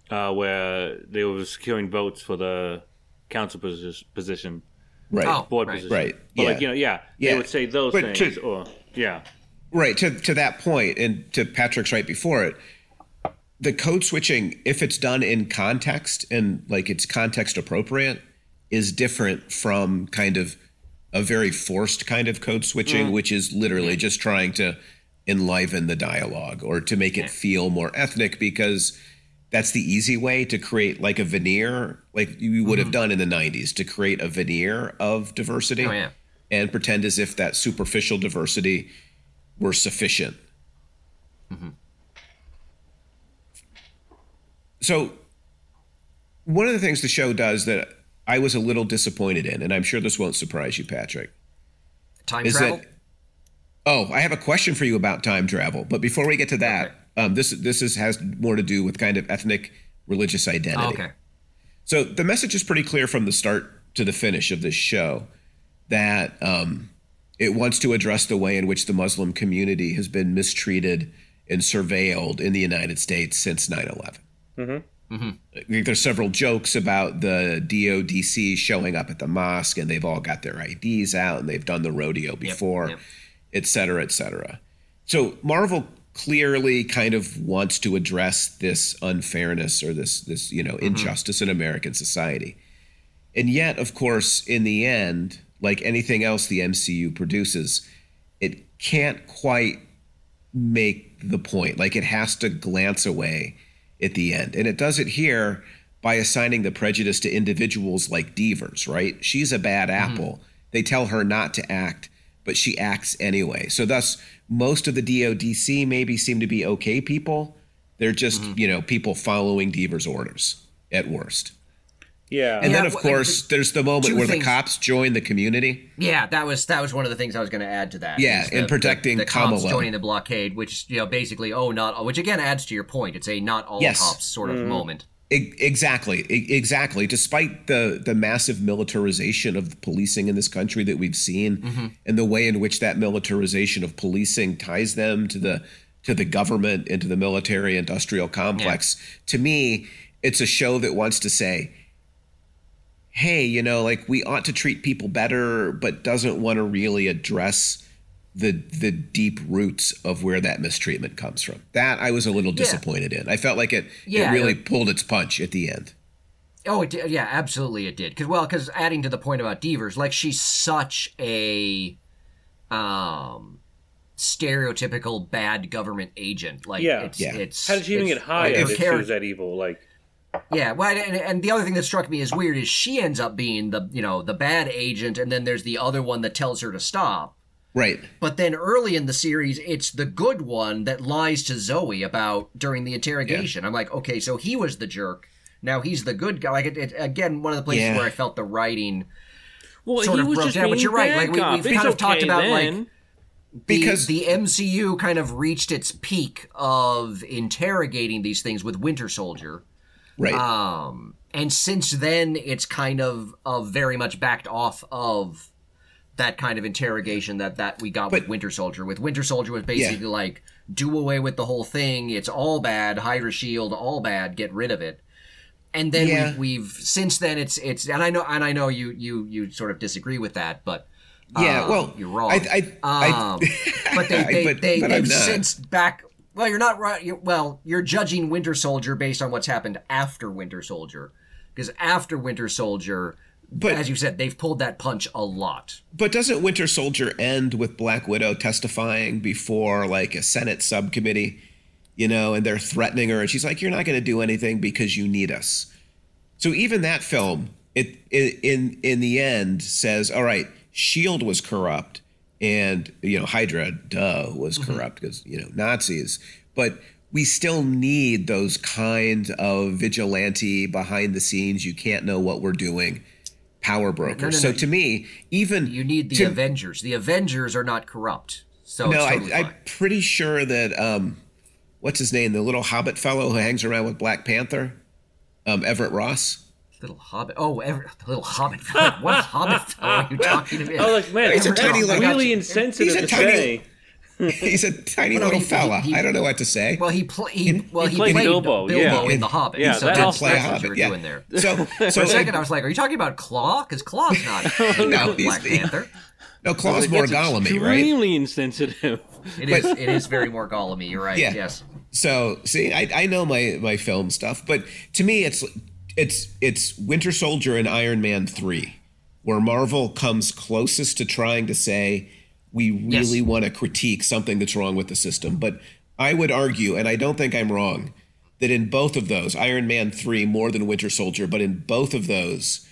uh, where they were securing votes for the council posi- position, Right. Oh. board Right. position. Right, But like yeah. you know, yeah, Yeah. they would say those But things to- or yeah. Right to to that point, and to Patrick's right before it, the code switching, if it's done in context and like it's context appropriate, is different from kind of a very forced kind of code switching, which is literally just trying to enliven the dialogue or to make it feel more ethnic because that's the easy way to create like a veneer, like you would have mm-hmm. done in the 90s, to create a veneer of diversity Oh, yeah. and pretend as if that superficial diversity were sufficient. Mm-hmm. So, one of the things the show does that I was a little disappointed in, and I'm sure this won't surprise you, Patrick, time is travel. that. Oh, I have a question for you about time travel, but before we get to that, um, this this is, has more to do with kind of ethnic religious identity. Oh, okay. So the message is pretty clear from the start to the finish of this show that um, it wants to address the way in which the Muslim community has been mistreated and surveilled in the United States since 9 11. I think there's several jokes about the DODC showing up at the mosque and they've all got their IDs out and they've done the rodeo before, yep. Et cetera, et cetera. So Marvel clearly kind of wants to address this unfairness or this this you know mm-hmm. injustice in American society. And yet, of course, in the end, like anything else the MCU produces, it can't quite make the point. Like it has to glance away at the end. And it does it here by assigning the prejudice to individuals like Devers, right? She's a bad mm-hmm. apple. They tell her not to act, but she acts anyway. So thus most of the DODC maybe seem to be okay people. They're just, mm-hmm. you know, people following Devers' orders at worst. Yeah. And Yeah, then of well, course there's the moment where things- the cops join the community. Yeah, that was that was one of the things I was going to add to that. Yeah, is in protecting the, the cops joining the blockade, which you know basically oh not which again adds to your point. It's a not all Yes. cops sort of mm. moment. Exactly, exactly. Despite the the massive militarization of policing in this country that we've seen, mm-hmm. and the way in which that militarization of policing ties them to the to the government and to the military industrial complex, to me, it's a show that wants to say, "Hey, you know, like we ought to treat people better," but doesn't want to really address the the deep roots of where that mistreatment comes from. That I was a little disappointed in. I felt like it Yeah, it really it- pulled its punch at the end. Oh, it did. yeah, absolutely, it did. Because well, because adding to the point about Devers, like she's such a um stereotypical bad government agent. Like Yeah. it's Yeah. it's How did she even it's- get hired her if she was that evil? Like, Yeah, well, and, and the other thing that struck me as weird is she ends up being the you know the bad agent, and then there's the other one that tells her to stop. Right. But then early in the series, it's the good one that lies to Zoe about during the interrogation. I'm like, okay, so he was the jerk. Now he's the good guy. Like it, it, again, one of the places Yeah. where I felt the writing. well, Sort he of was broke just down, but you're right, like, we, we've It's kind of talked okay about, like, then. Because- the, the MCU kind of reached its peak of interrogating these things with Winter Soldier. Right. Um, and since then, it's kind of, of very much backed off of that kind of interrogation that, that we got with Winter Soldier. With Winter Soldier was basically like, do away with the whole thing. It's all bad. Hydra Shield, all bad. Get rid of it. And then Yeah. we, we've since then it's it's and I know and I know you you you sort of disagree with that, but yeah. um, well, you're wrong. I, I, I, Um, but they they, But- they but they've since back. Well, you're not right. you well, you're judging Winter Soldier based on what's happened after Winter Soldier, because after Winter Soldier, But- as you said, they've pulled that punch a lot. But doesn't Winter Soldier end with Black Widow testifying before like a Senate subcommittee, you know, and they're threatening her, and she's like, "You're not going to do anything because you need us." So even that film, it, it in in the end says, "All right, Shield was corrupt, and you know Hydra, duh, was mm-hmm. corrupt because you know Nazis, but." We still need those kind of vigilante behind the scenes. You can't know what we're doing power brokers. No, no, so no. to me, even You need the to- Avengers. The Avengers are not corrupt, so no, it's totally I, fine. I'm pretty sure that um, what's his name, the little Hobbit fellow who hangs around with Black Panther, um, Everett Ross. Little Hobbit. Oh, ever, little Hobbit. what Hobbit fellow are you talking about? Oh, like man, it's a tiny little- really insensitive He's a to tiny- say. He's a tiny Well, little he- he- fella. he- I don't know what to say. Well, he played. He, well, he, played played Bilbo, yeah. in the Hobbit. Yeah, so that that's, play that's what you were yeah. doing there. So, For so a second, I was like, "Are you talking about Klaue? Because Klaue's not No, Black the- Panther. no, Klaue's more Gollum, right? Extremely insensitive. It is. it is very more Gollum. You're right. Yeah. Yes. So see, I, I know my my film stuff, but to me, it's it's it's Winter Soldier and Iron Man three, where Marvel comes closest to trying to say we really Yes. want to critique something that's wrong with the system. But I would argue, and I don't think I'm wrong, that in both of those, Iron Man three more than Winter Soldier, but in both of those,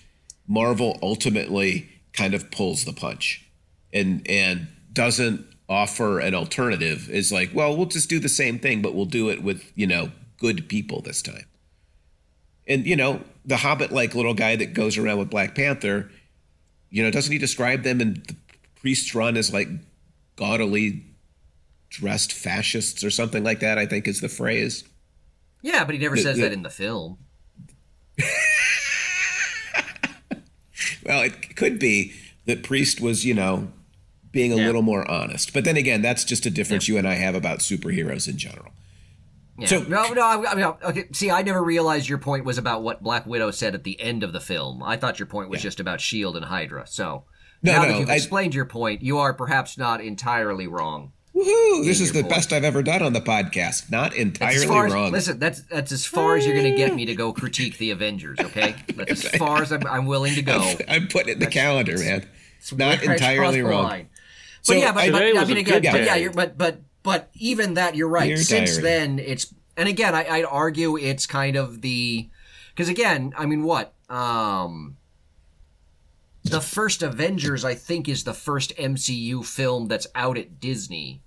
Marvel ultimately kind of pulls the punch and and doesn't offer an alternative is like well we'll just do the same thing but we'll do it with you know good people this time and you know the hobbit like little guy that goes around with black panther you know doesn't he describe them in the priest's run as like gaudily dressed fascists or something like that i think is the phrase Yeah, but he never The- says the- that in the film. well it could be that priest was you know being a Yeah. little more honest but then again that's just a difference you and i have about superheroes in general Yeah. So- no, no. I, I mean, okay. See, I never realized your point was about what Black Widow said at the end of the film. I thought your point was just about Shield and Hydra. So No, now no, that you've I- explained your point, you are perhaps not entirely wrong. Woohoo! This is the voice. best I've ever done on the podcast. Not entirely as as, wrong. Listen, that's that's as far as you're going to get me to go critique the Avengers. Okay, that's as far as I'm, I'm willing to go. I'm putting it in the calendar, man. It's Not where I cross entirely wrong. line. So but yeah, but, I- but I mean again, but yeah, you're, but but but even that, you're right. Dear Since diary. then, it's and again, I, I'd argue it's kind of the because again, I mean, what um. The first Avengers, I think, is the first MCU film that's out at Disney.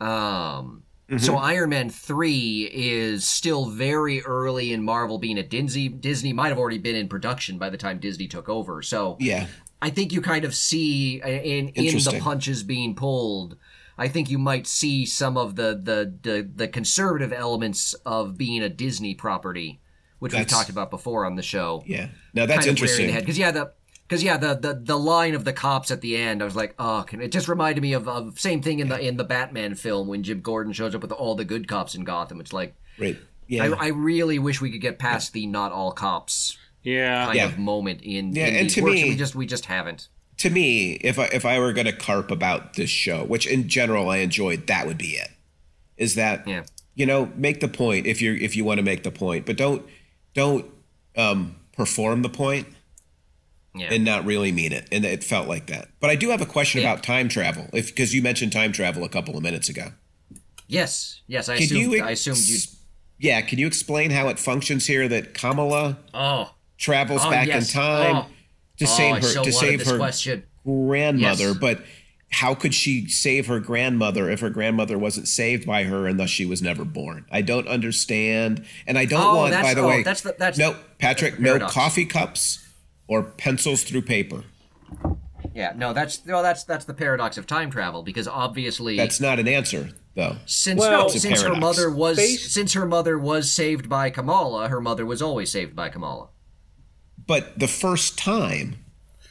Um, Mm-hmm. so Iron Man three is still very early in Marvel being at Disney. Disney might have already been in production by the time Disney took over. So yeah, I think you kind of see uh, in in the punches being pulled. I think you might see some of the the the, the conservative elements of being a Disney property, which we've talked about before on the show. yeah. Now that's interesting. Because yeah, the because yeah, the, the the line of the cops at the end, I was like, oh, can, it just reminded me of, of same thing in the in the Batman film when Jim Gordon shows up with all the good cops in Gotham. It's like Right. Yeah. I, I really wish we could get past the not all cops Yeah. kind Yeah. of moment in, Yeah, in and to works. me- we just we just haven't. to me, if I if I were going to carp about this show, which in general I enjoyed, that would be it. Is that Yeah. you know make the point if you if you want to make the point, but don't don't um, perform the point Yeah. and not really mean it. And it felt like that. But I do have a question Yeah. about time travel, if because you mentioned time travel a couple of minutes ago. Yes, yes. I Can assumed. you I assumed you. Yeah, can you explain how it functions here that Kamala Oh, travels Oh, back yes. in time Oh. to oh, save her so to save her question. grandmother, Yes. but how could she save her grandmother if her grandmother wasn't saved by her and thus she was never born? I don't understand. And I don't Oh, want, by the oh, way, that's the- that's- no, Patrick, that's no coffee cups or pencils through paper. Yeah, no, that's well, that's that's the paradox of time travel because obviously That's not an answer, though. since Well- It's since her mother was Based- since her mother was saved by Kamala, her mother was always saved by Kamala. But the first time,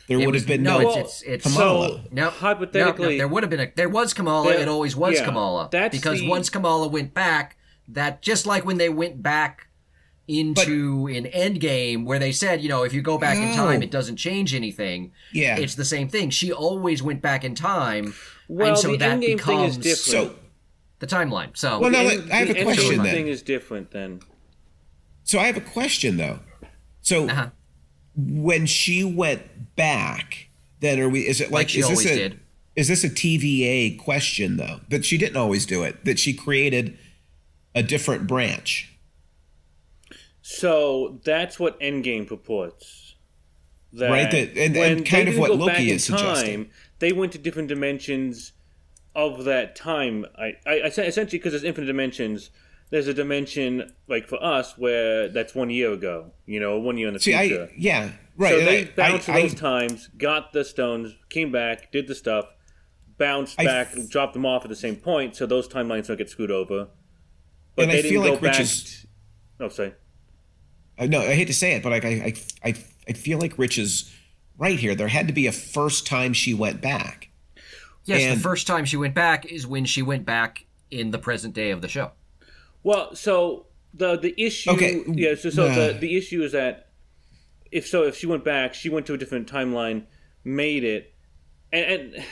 there It would was- have been no, no, it's- it's- it's- Kamala. So- No, Hypothetically- no, no, there would have been a there was Kamala. There- it always was yeah, Kamala that's because the- once Kamala went back, that just like when they went back into an Endgame where they said, you know, if you go back in time, it doesn't change anything. Yeah. it's the same thing. She always went back in time, Well, and so the that Endgame thing is becomes different. so, the timeline. So well, now The I have the a question then. thing is different then. So I have a question though. So Uh-huh. when she went back, then are we? Is it like, Like she is this always a did. is this a TVA question though? That she didn't always do it. That she created a different branch. So that's what Endgame purports. That Right, that- and- and kind of what Loki is suggesting. time, They went to different dimensions of that time. I, I, I essentially because there's infinite dimensions. There's a dimension like for us where that's one year ago. You know, one year in the See, future. I yeah, right. so they I- bounced I- to I- those times, got the stones, came back, did the stuff, bounced I- back, dropped them off at the same point, so those timelines don't get screwed over. But And I they didn't feel go like back. T- oh, sorry. I no, I hate to say it, but like I, I, I, I feel like Rich is right here. There had to be a first time she went back. yes, and- the first time she went back is when she went back in the present day of the show. Well, so the the issue, Okay. yeah. So, so Nah. the the issue is that if so, if she went back, she went to a different timeline, made it, and, and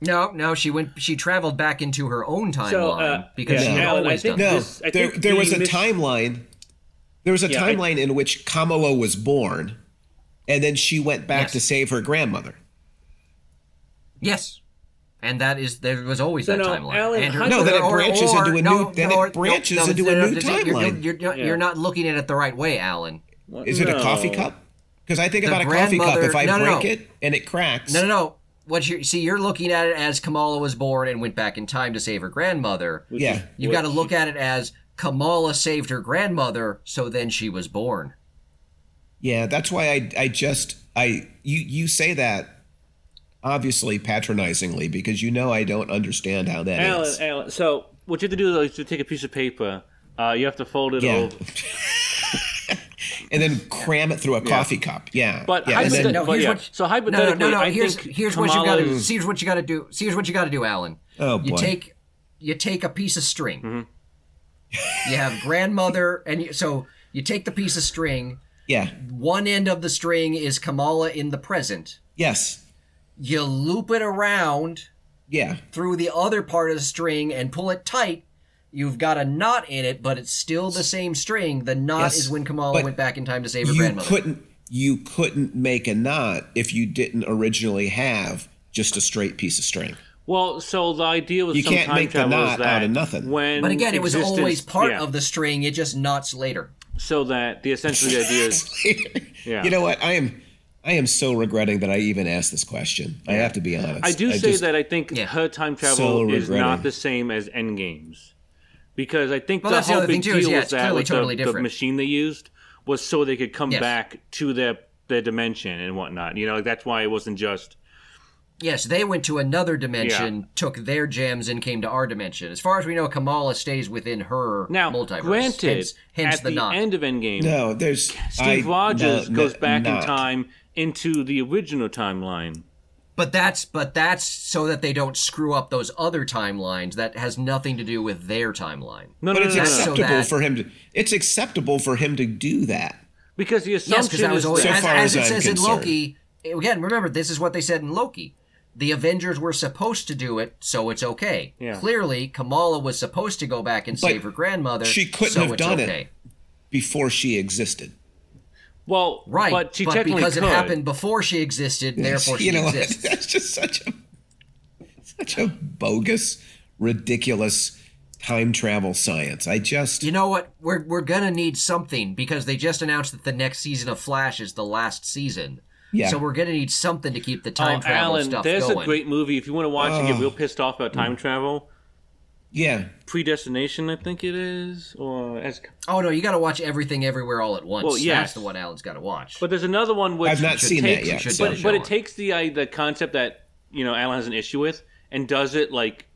No, no, she went. She traveled back into her own timeline So, uh, because yeah, she had Alan, I always think done. No, that. This- I there, think there was a mis- timeline. There was a Yeah, I- timeline in which Kamala was born, and then she went back Yes. to save her grandmother. Yes, and that is there was always So that no, timeline. Alan, and how- No, then it branches or- into a no, new- then no, it branches no, into a new you're- you're- timeline. You're, you're, Yeah. you're not looking at it the right way, Alan. Is it a coffee cup? Because I think The about a coffee cup. If I no, no, break no. it and it cracks, No, no, no. What you see, you're looking at it as Kamala was born and went back in time to save her grandmother. yeah, You've got to look at it as Kamala saved her grandmother, so then she was born. yeah. That's why I, I just, I, you, you say that obviously patronizingly because you know I don't understand how that is. Alan, Alan. So what you have to do is to take a piece of paper. Uh, you have to fold it Yeah. over. and then cram it through a coffee cup. Yeah, But yeah, hypothet- then, No, But here's yeah, what. so no, no, no, no. I Here's think here's what you got to. Kamala's- Here's what you got to do. Here's what you got to do, Alan. Oh, boy. You take you take a piece of string. Mm-hmm. You have grandmother, and you, so you take the piece of string. yeah, One end of the string is Kamala in the present. yes, You loop it around yeah. through the other part of the string and pull it tight. You've got a knot in it, but it's still the same string. The knot Yes, is when Kamala but went back in time to save her You grandmother. couldn't, you couldn't make a knot if you didn't originally have just a straight piece of string. Well, so the idea with You some can't time make the travel knot is that out of nothing. When but again, it was always part yeah, of the string. It just knots later. So that the essentially the idea is Yeah. You know what? I am, I am so regretting that I even asked this question. I have to be honest. I do say just- that I think Yeah. her time travel So is regretting. not the same as Endgame's. Because I think Well, the that's the whole other thing, big too, is, deal yeah, was that clearly with the, the machine they used was so they could come Yes. back to their their dimension and whatnot. You know, like that's why it wasn't just Yes, they went to another dimension, took their gems, and came to our dimension. As far as we know, Kamala stays within her now. multiverse. Granted, hence, hence at the, the, end of Endgame, no. There's Steve I- Rogers no, goes no, back in time into the original timeline. But that's but that's so that they don't screw up those other timelines. That has nothing to do with their timeline. No, But no, it's no, no, no. So acceptable that- for him to. It's acceptable for him to do that. because the assumption because that was always, So as, far as as it I'm says in. Loki. Again, remember this is what they said in Loki. The Avengers were supposed to do it, so it's okay. Yeah. Clearly, Kamala was supposed to go back and But save her grandmother. she couldn't so have it's done it. okay. Before she existed. well, Right, but she but technically because could. it happened before she existed, therefore she you know exists. That's just such a such a bogus, ridiculous time travel science. I just You know what? We're we're gonna need something because they just announced that the next season of Flash is the last season. Yeah. So we're gonna need something to keep the time Oh, travel Alan, stuff there's going. a great movie. If you want to watch and get Oh. real pissed off about time travel, Yeah. Predestination, I think it is, or as. Oh no, you got to watch everything everywhere all at once. Well, That's the one Alan's got to watch. But there's another one which I've not seen take- that yet. so- but but it takes the uh, the concept that you know Alan has an issue with and does it like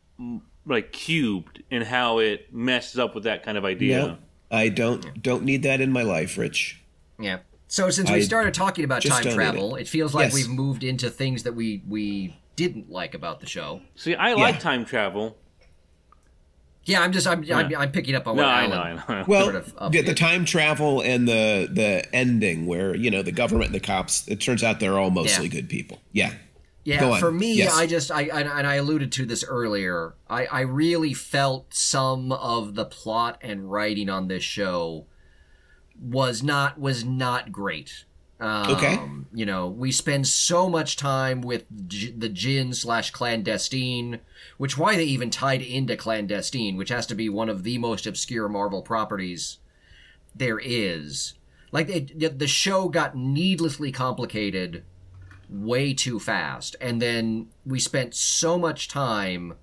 like cubed in how it messes up with that kind of idea. No, I don't don't need that in my life, Rich. Yeah. So since I we started talking about time travel, it. feels like Yes. we've moved into things that we we didn't like about the show. See, I like Yeah. time travel. Yeah, I'm just I'm I'm, I'm picking up on No, what I Alan. know, I know. Well, Sort of up the, the time travel and the the ending where you know the government and the cops. It turns out they're all mostly Yeah. good people. Yeah. Yeah, for me, Yes. I just I and and I alluded to this earlier. I I really felt some of the plot and writing on this show was not was not great. Um, Okay. You know, we spend so much time with J- the Djinn slash clandestine, which why they even tied into clandestine, which has to be one of the most obscure Marvel properties there is. Like it, the show got needlessly complicated way too fast. And then we spent so much time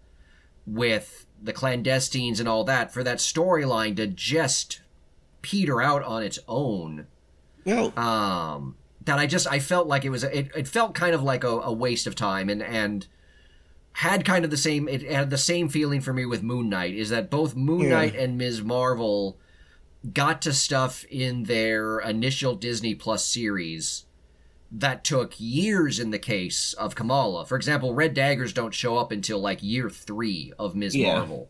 with the clandestines and all that for that storyline to just peter out on its own. Well, Um, that I just I felt like it was it, it felt kind of like a, a waste of time and and had kind of the same it had the same feeling for me with Moon Knight is that both Moon Yeah. Knight and Ms. Marvel got to stuff in their initial Disney Plus series that took years in the case of Kamala. For example, Red Daggers don't show up until like year three of Ms. Yeah. Marvel.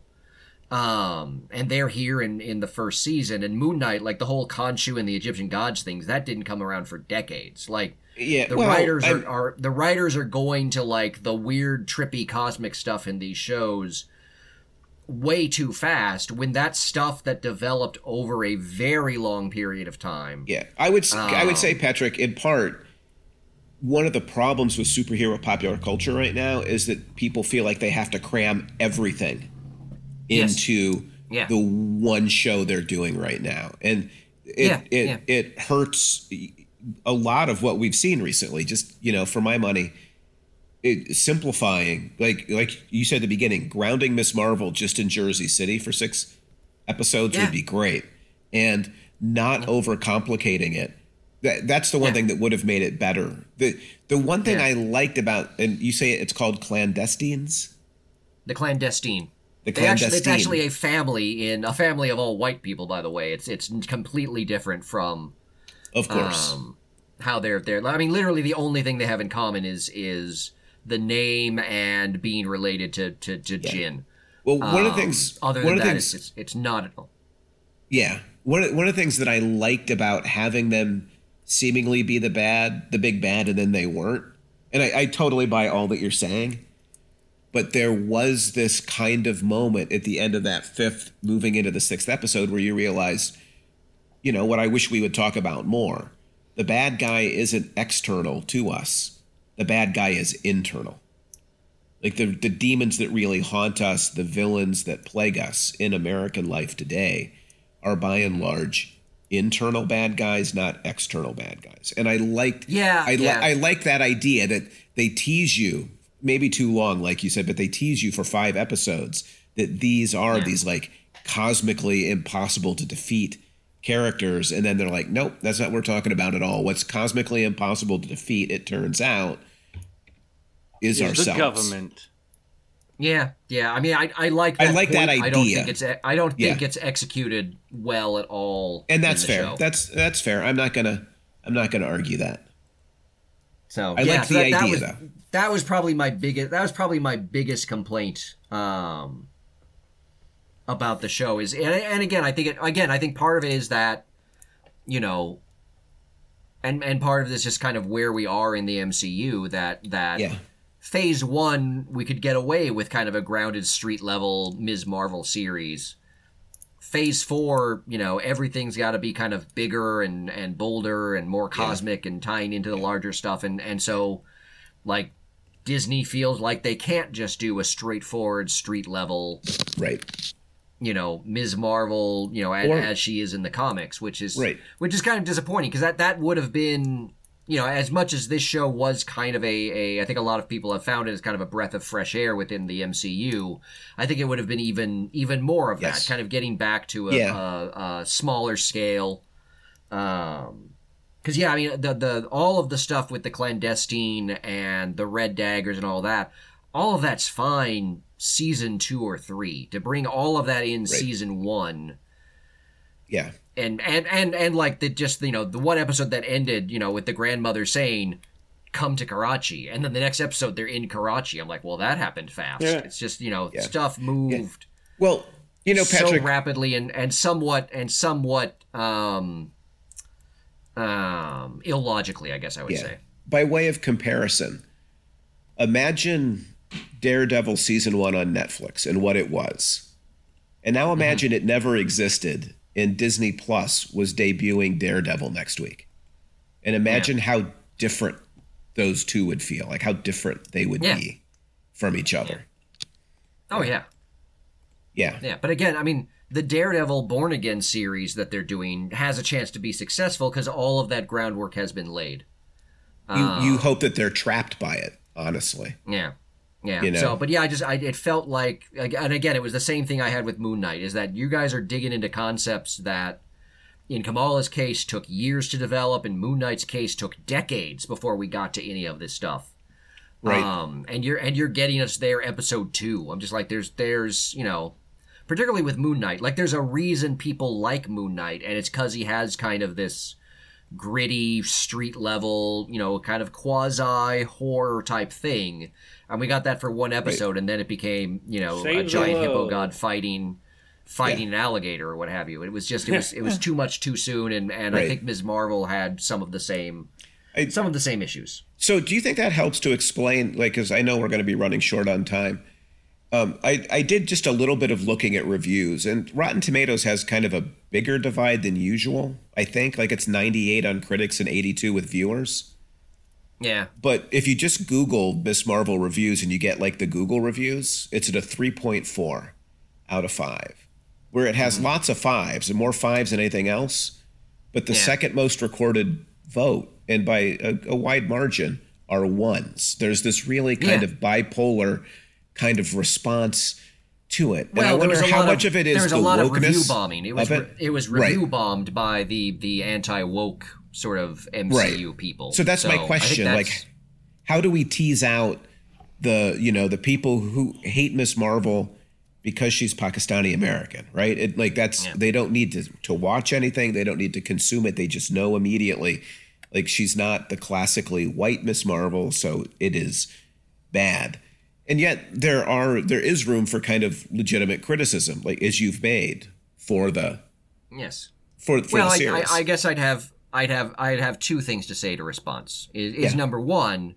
Um, and they're here in, in the first season. And Moon Knight, like the whole Khonshu and the Egyptian gods things, that didn't come around for decades. Like yeah. the well, writers are, are the writers are going to like the weird, trippy, cosmic stuff in these shows way too fast when that stuff that developed over a very long period of time. Yeah, I would s I would Um, say Patrick. In part, one of the problems with superhero popular culture right now is that people feel like they have to cram everything Yes. into Yeah. the one show they're doing right now, and it Yeah, it yeah. it hurts a lot of what we've seen recently. Just you know, for my money. It, simplifying, like like you said at the beginning, grounding Miss Marvel just in Jersey City for six episodes would be great, and not overcomplicating it. That, that's the one thing that would have made it better. The the one thing. I liked about and you say it's called clandestines. The clandestine. The They actually, it's actually a family in a family of all white people. By the way, it's it's completely different from of course. um, how they're they're. I mean, literally, the only thing they have in common is is the name and being related to to, to Djinn. well, one of the Um, things. Other than that, things. it's it's not. At all. Yeah, one of, one of the things that I liked about having them seemingly be the bad, the big bad, and then they weren't. And I, I totally buy all that you're saying. But there was this kind of moment at the end of that fifth, moving into the sixth episode, where you realized, you know, what I wish we would talk about more. The bad guy isn't external to us. The bad guy is internal. Like the the demons that really haunt us, the villains that plague us in American life today, are by and large internal bad guys, not external bad guys. And I liked, Yeah, I, li- yeah. I like that idea that they tease you, maybe too long, like you said, but they tease you for five episodes that these are Yeah. these like cosmically impossible to defeat characters, and then they're like, nope, that's not what we're talking about at all. What's cosmically impossible to defeat, it turns out, is, Is ourselves. the government. Yeah, yeah. I mean, I I like I that like that point. I don't think it's I don't think Yeah. it's executed well at all. and in that's the fair. show. That's that's fair. I'm not gonna I'm not gonna argue that. So I yeah, like so the that, that idea, was, though. That was probably my biggest. That was probably my biggest complaint um, about the show is, and, and again, I think it again, I think part of it is that you know, and and part of this is kind of where we are in the MCU that that Yeah. phase one we could get away with kind of a grounded street level Ms. Marvel series. Phase four, you know, everything's got to be kind of bigger and and bolder and more cosmic and tying into the larger stuff, and and so like Disney feels like they can't just do a straightforward street level, Right. you know, Ms. Marvel, you know, as, Or- as she is in the comics, which is Right. which is kind of disappointing because that that would have been you know, as much as this show was kind of a, a, I think a lot of people have found it as kind of a breath of fresh air within the MCU. I think it would have been even even more of Yes. that, kind of getting back to a, Yeah. a, a smaller scale. Um, because yeah, I mean the the all of the stuff with the clandestine and the red daggers and all that, all of that's fine. Season two or three to bring all of that in season one Yeah. and and and and like the just you know the one episode that ended you know with the grandmother saying come to Karachi and then the next episode they're in Karachi I'm like well that happened fast Yeah. it's just you know Yeah. stuff moved Well, you know, Patrick. so rapidly and and somewhat and somewhat um um illogically I guess I would Yeah. say By way of comparison, imagine Daredevil season one on Netflix and what it was. And now Mm-hmm. imagine it never existed and Disney Plus was debuting Daredevil next week. And imagine how different those two would feel, like how different they would Yeah. be from each other. oh yeah Yeah. Yeah, but again, I mean, the Daredevil Born Again series that they're doing has a chance to be successful because all of that groundwork has been laid. You, you hope that they're trapped by it, honestly. Yeah. Yeah. You know? So, but yeah, I just, I, it felt like, and again, it was the same thing I had with Moon Knight is that you guys are digging into concepts that, in Kamala's case, took years to develop, and Moon Knight's case took decades before we got to any of this stuff. Right. Um, and you're and you're getting us there, episode two. I'm just like, there's, there's, you know, particularly with Moon Knight, like there's a reason people like Moon Knight, and it's because he has kind of this gritty street level, you know, kind of quasi horror type thing. And we got that for one episode, and then it became, you know, a Save the giant hippo god fighting fighting an alligator or what have you. It was just it was it was too much too soon, and and I think Ms. Marvel had some of the same I- some of the same issues. So, do you think that helps to explain? Like, because I know we're going to be running short on time. Um, I, I did just a little bit of looking at reviews, and Rotten Tomatoes has kind of a bigger divide than usual. I think, like, it's 98 on critics and 82 with viewers. Yeah, But if you just Google Miss Marvel reviews and you get like the Google reviews, it's at a 3.4 out of five, where it has lots of fives and more fives than anything else. But the Yeah. second most recorded vote, and by a, a wide margin, are ones. There's this really kind Yeah. of bipolar kind of response to it. And I well, there wonder how much of, of it is there was the a lot of review bombing. It was of re- it was Right. review bombed by the the anti woke sort of MCU people. So that's I my question. that's- Like, how do we tease out the you know the people who hate Miss Marvel because she's Pakistani American, right? It, like that's Yeah. they don't need to to watch anything. They don't need to consume it. They just know immediately. Like she's not the classically white Miss Marvel, so it is bad. And yet there are there is room for kind of legitimate criticism, like as you've made for the yes. for for well, the series. I, I guess I'd have I'd have I'd have two things to say to response. Is, is Yeah. number one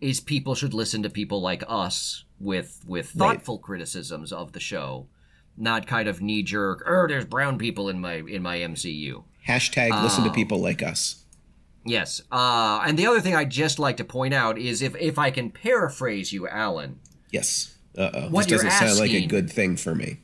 is people should listen to people like us with with Right. thoughtful criticisms of the show, not kind of knee jerk. Oh, there's brown people in my in my MCU. Hashtag listen Oh. to people like us. Yes. Uh, and the other thing I'd just like to point out is if if I can paraphrase you, Alan, Yes. Uh oh. What This you're doesn't sound like a good thing for me.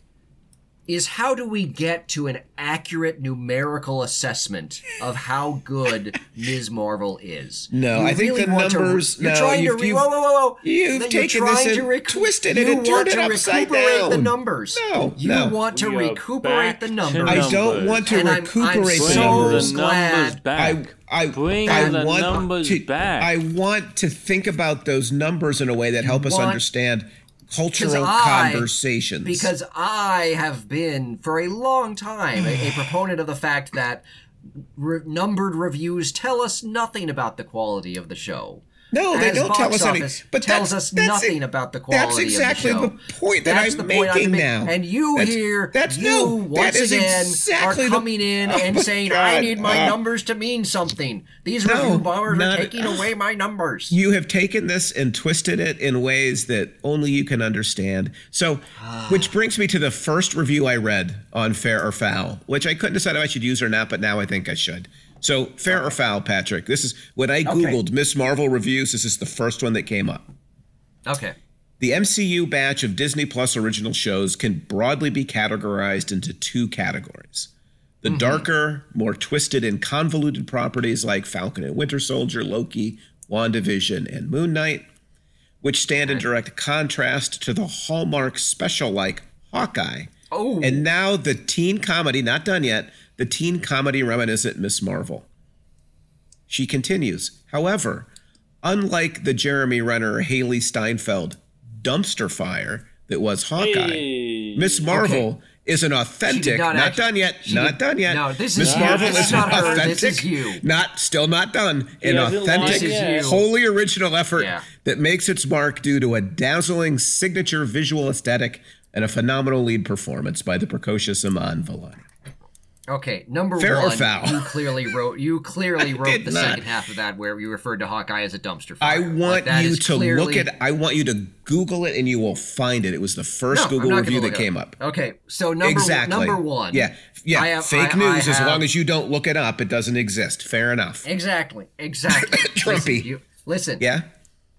Is how do we get to an accurate numerical assessment of how good Ms. Marvel is? No, You I think the want to- numbers- you're no, trying you've- to re- you've- whoa, whoa, whoa, whoa. you've That you're taken this and to recu- twisted it you and turned want it to upside recuperate the down. numbers. No, you no. want to We recuperate the back numbers. I don't want to And I'm- I'm recuperate so the Bring numbers. the glad- numbers back. I, I, Bring I the want numbers to, back. I want to think about those numbers in a way that help us understand cultural I- conversations. Because I have been, for a long time, a, a proponent of the fact that re- numbered reviews tell us nothing about the quality of the show. No, they don't tell us anything. But tells that's, us that's nothing it- about the That's quality exactly of the the, show. point that That's I'm the point I'm making now. And you That's- here, that's you no, once again exactly are the- coming in Oh and saying, "I need my uh, numbers to mean something." These No, review bombers are not- taking away my numbers. You have taken this and twisted it in ways that only you can understand. So, which brings me to the first review I read on Fair or Foul, which I couldn't decide if I should use or not, but now I think I should. So, Fair or Foul, Patrick. This is when I Googled Miss Marvel reviews, this is the first one that came up. Okay. The MCU batch of Disney Plus original shows can broadly be categorized into two categories The mm-hmm. darker, more twisted and convoluted properties like Falcon and Winter Soldier, Loki, WandaVision, and Moon Knight, which stand in direct contrast to the Hallmark special like Hawkeye. Oh. And now the teen comedy, not done yet, the teen comedy reminiscent Miss Marvel. She continues, however, unlike the Jeremy Renner Hailee Steinfeld dumpster fire that was Hawkeye, Hey. Miss Marvel is an authentic, not not, actually- done yet, not did- done yet. No, this Miss is- Marvel this is is an not her, authentic, this is you. not still not done, an authentic, lied This is yet. you. wholly original effort Yeah. that makes its mark due to a dazzling signature visual aesthetic and a phenomenal lead performance by the precocious Iman Vellani. Okay, number Fair or one, foul? you clearly wrote you clearly wrote the not. second half of that where you referred to Hawkeye as a dumpster fire. I want that you to clearly- look at. I want you to Google it, and you will find it. It was the first No, Google review that came up. Okay, so number exactly. number one. Yeah, yeah. Have- Fake I- news. I as long as you don't look it up, it doesn't exist. Fair enough. Exactly, exactly. Trumpy. Listen, you, listen Yeah.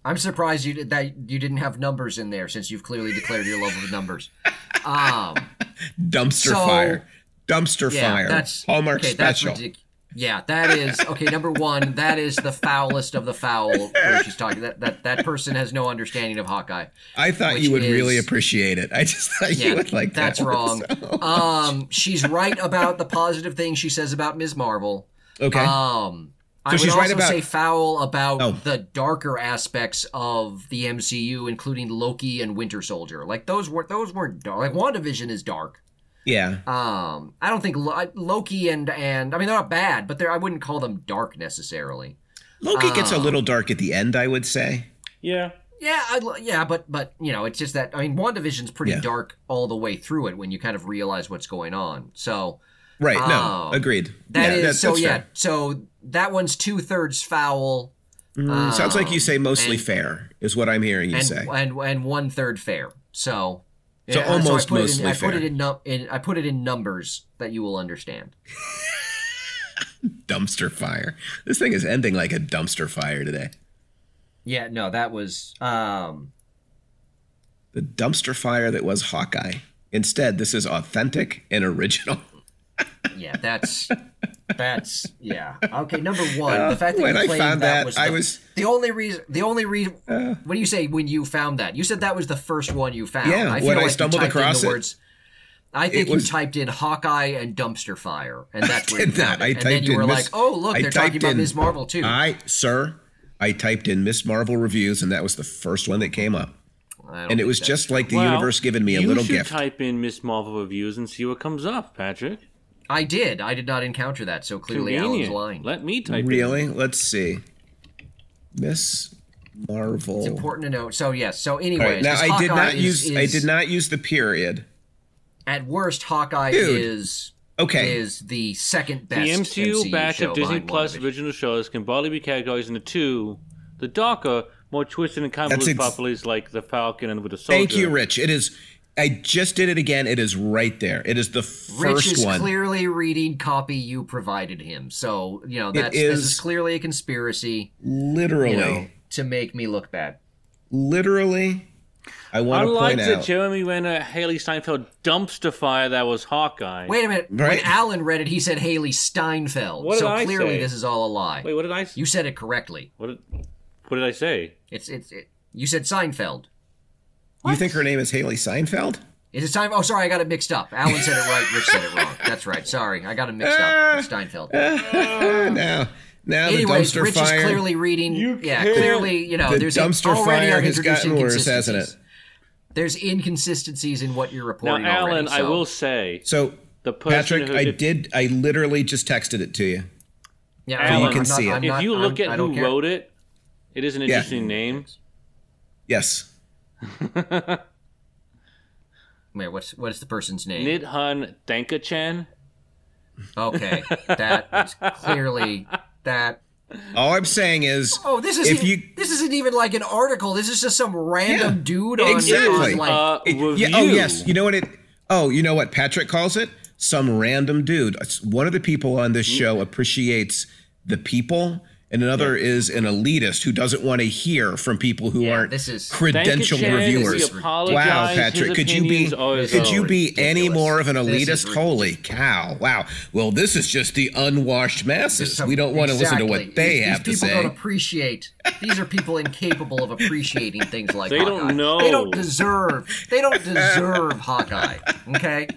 I'm surprised you did, that you didn't have numbers in there since you've clearly declared your love of numbers. Um, Dumpster So- fire. Dumpster yeah, fire. that's Hallmark okay, special. That's yeah, that is okay. Number one, that is the foulest of the foul. Where she's talking that that that person has no understanding of Hawkeye. I thought you would is- really appreciate it. I just thought Yeah, you would like that's that. wrong. so- Um, she's right about the positive things she says about Ms. Marvel. okay. Um, I would she's also right about- say foul about Oh. the darker aspects of the MCU, including Loki and Winter Soldier. Like those were those weren't dark. Like WandaVision is dark. Yeah. Um, I don't think Lo- Loki and and I mean they're not bad, but they're I wouldn't call them dark necessarily. Loki gets a um, little dark at the end, I would say. Yeah. Yeah, I, yeah, but but you know it's just that I mean WandaVision's pretty Yeah. dark all the way through it when you kind of realize what's going on. So Right. Oh. no. Agreed. that yeah, is that's, so that's yeah. fair. So that one's two thirds foul. Mm, sounds like you say mostly and- fair, is what I'm hearing you and say. and and one third fair. So So yeah, almost I put it mostly in, I put it in, num- in I put it in numbers that you will understand. dumpster fire. This thing is ending like a dumpster fire today. Yeah, no, that was um The dumpster fire that was Hawkeye. Instead, this is authentic and original. yeah, that's that's yeah. Okay, number one, uh, the fact that when you I claimed found that, that, was I was- the only reason the only reason uh. what do you say when you found that? You said that was the first one you found. Yeah, I feel when I like you stumbled across the it, words I think was- you typed in Hawkeye and dumpster fire, and that's where I did you found not. it. I and then you in were Miss- like, "Oh, look, I they're talking typed about in- Ms. Marvel too." I, sir, I typed in Miss Marvel reviews, and that was the first one that came up. And it was just true. like the Well, universe giving me a little gift. you little should gift. type in Miss Marvel reviews and see what comes up, Patrick. I did. I did not encounter that, so clearly Alan's Convenient. lying. Let me type in. Really? Let's see. Miss Marvel. It's important to know. So yes. So All anyways, right, now this I did Hawkeye not is- use I did not use the period. At worst, Hawkeye Dude. is Okay. is the second best The MCU, batch of Disney Plus original shows can broadly be categorized into two: the darker, more twisted and convoluted ex- properties like the Falcon and with the Soldier. Thank you, Rich. It is I just did it again. It is right there. It is the first Rich is one. clearly reading copy you provided him. So you know that's is- this is clearly a conspiracy. literally. You know, to make me look bad. literally. I want to point the out. Jeremy Renner, Hailee Steinfeld dumpster fire that was Hawkeye. Wait a minute. When Alan read it, he said Hailee Steinfeld. What did so I clearly say? this is all a lie. Wait, what did I? s- You said it correctly. What did, what did I say? It's it's it, you said Seinfeld. You think her name is Hailee Seinfeld? Is it Steinfeld? Oh, sorry, I got it mixed up. Alan said it right. Rich said it wrong. That's right. Sorry, I got it mixed up. It's Steinfeld. Ah, now, now Anyways, the dumpster Rich fire. is clearly reading. You yeah, can't- clearly, you know, the there's dumpster already fire has gotten worse, hasn't it? inconsistencies. There's inconsistencies in what you're reporting. Now, reporting Alan, already. I will say So, the person Patrick, who, I if, did. I literally just texted it to you. Yeah, So you can I'm not, see it. I'm if not- you look I'm- at who care. wrote it, it is an Yeah. interesting name. Yes. Wait, what's what is the person's name? Nidhun Dankachan. Okay, that is clearly that. All I'm saying is, Oh, this isn't. if you this isn't even like an article. This is just some random Yeah, dude on, exactly. on like. Uh, It- review. yeah, oh yes, you know what it. Oh, you know what Patrick calls it? Some random dude. One of the people on this show appreciates the people and another is an elitist who doesn't want to hear from people who Yeah, aren't this is- credentialed Chad. reviewers. Wow, Patrick, could you be could you be any more of an elitist? Holy cow! Wow. Well, this is just the unwashed masses. So- we don't want to listen to what they these, have these to people say. don't appreciate. These are people incapable of appreciating things like that. They don't know. They don't deserve. They don't deserve Hawkeye. Okay.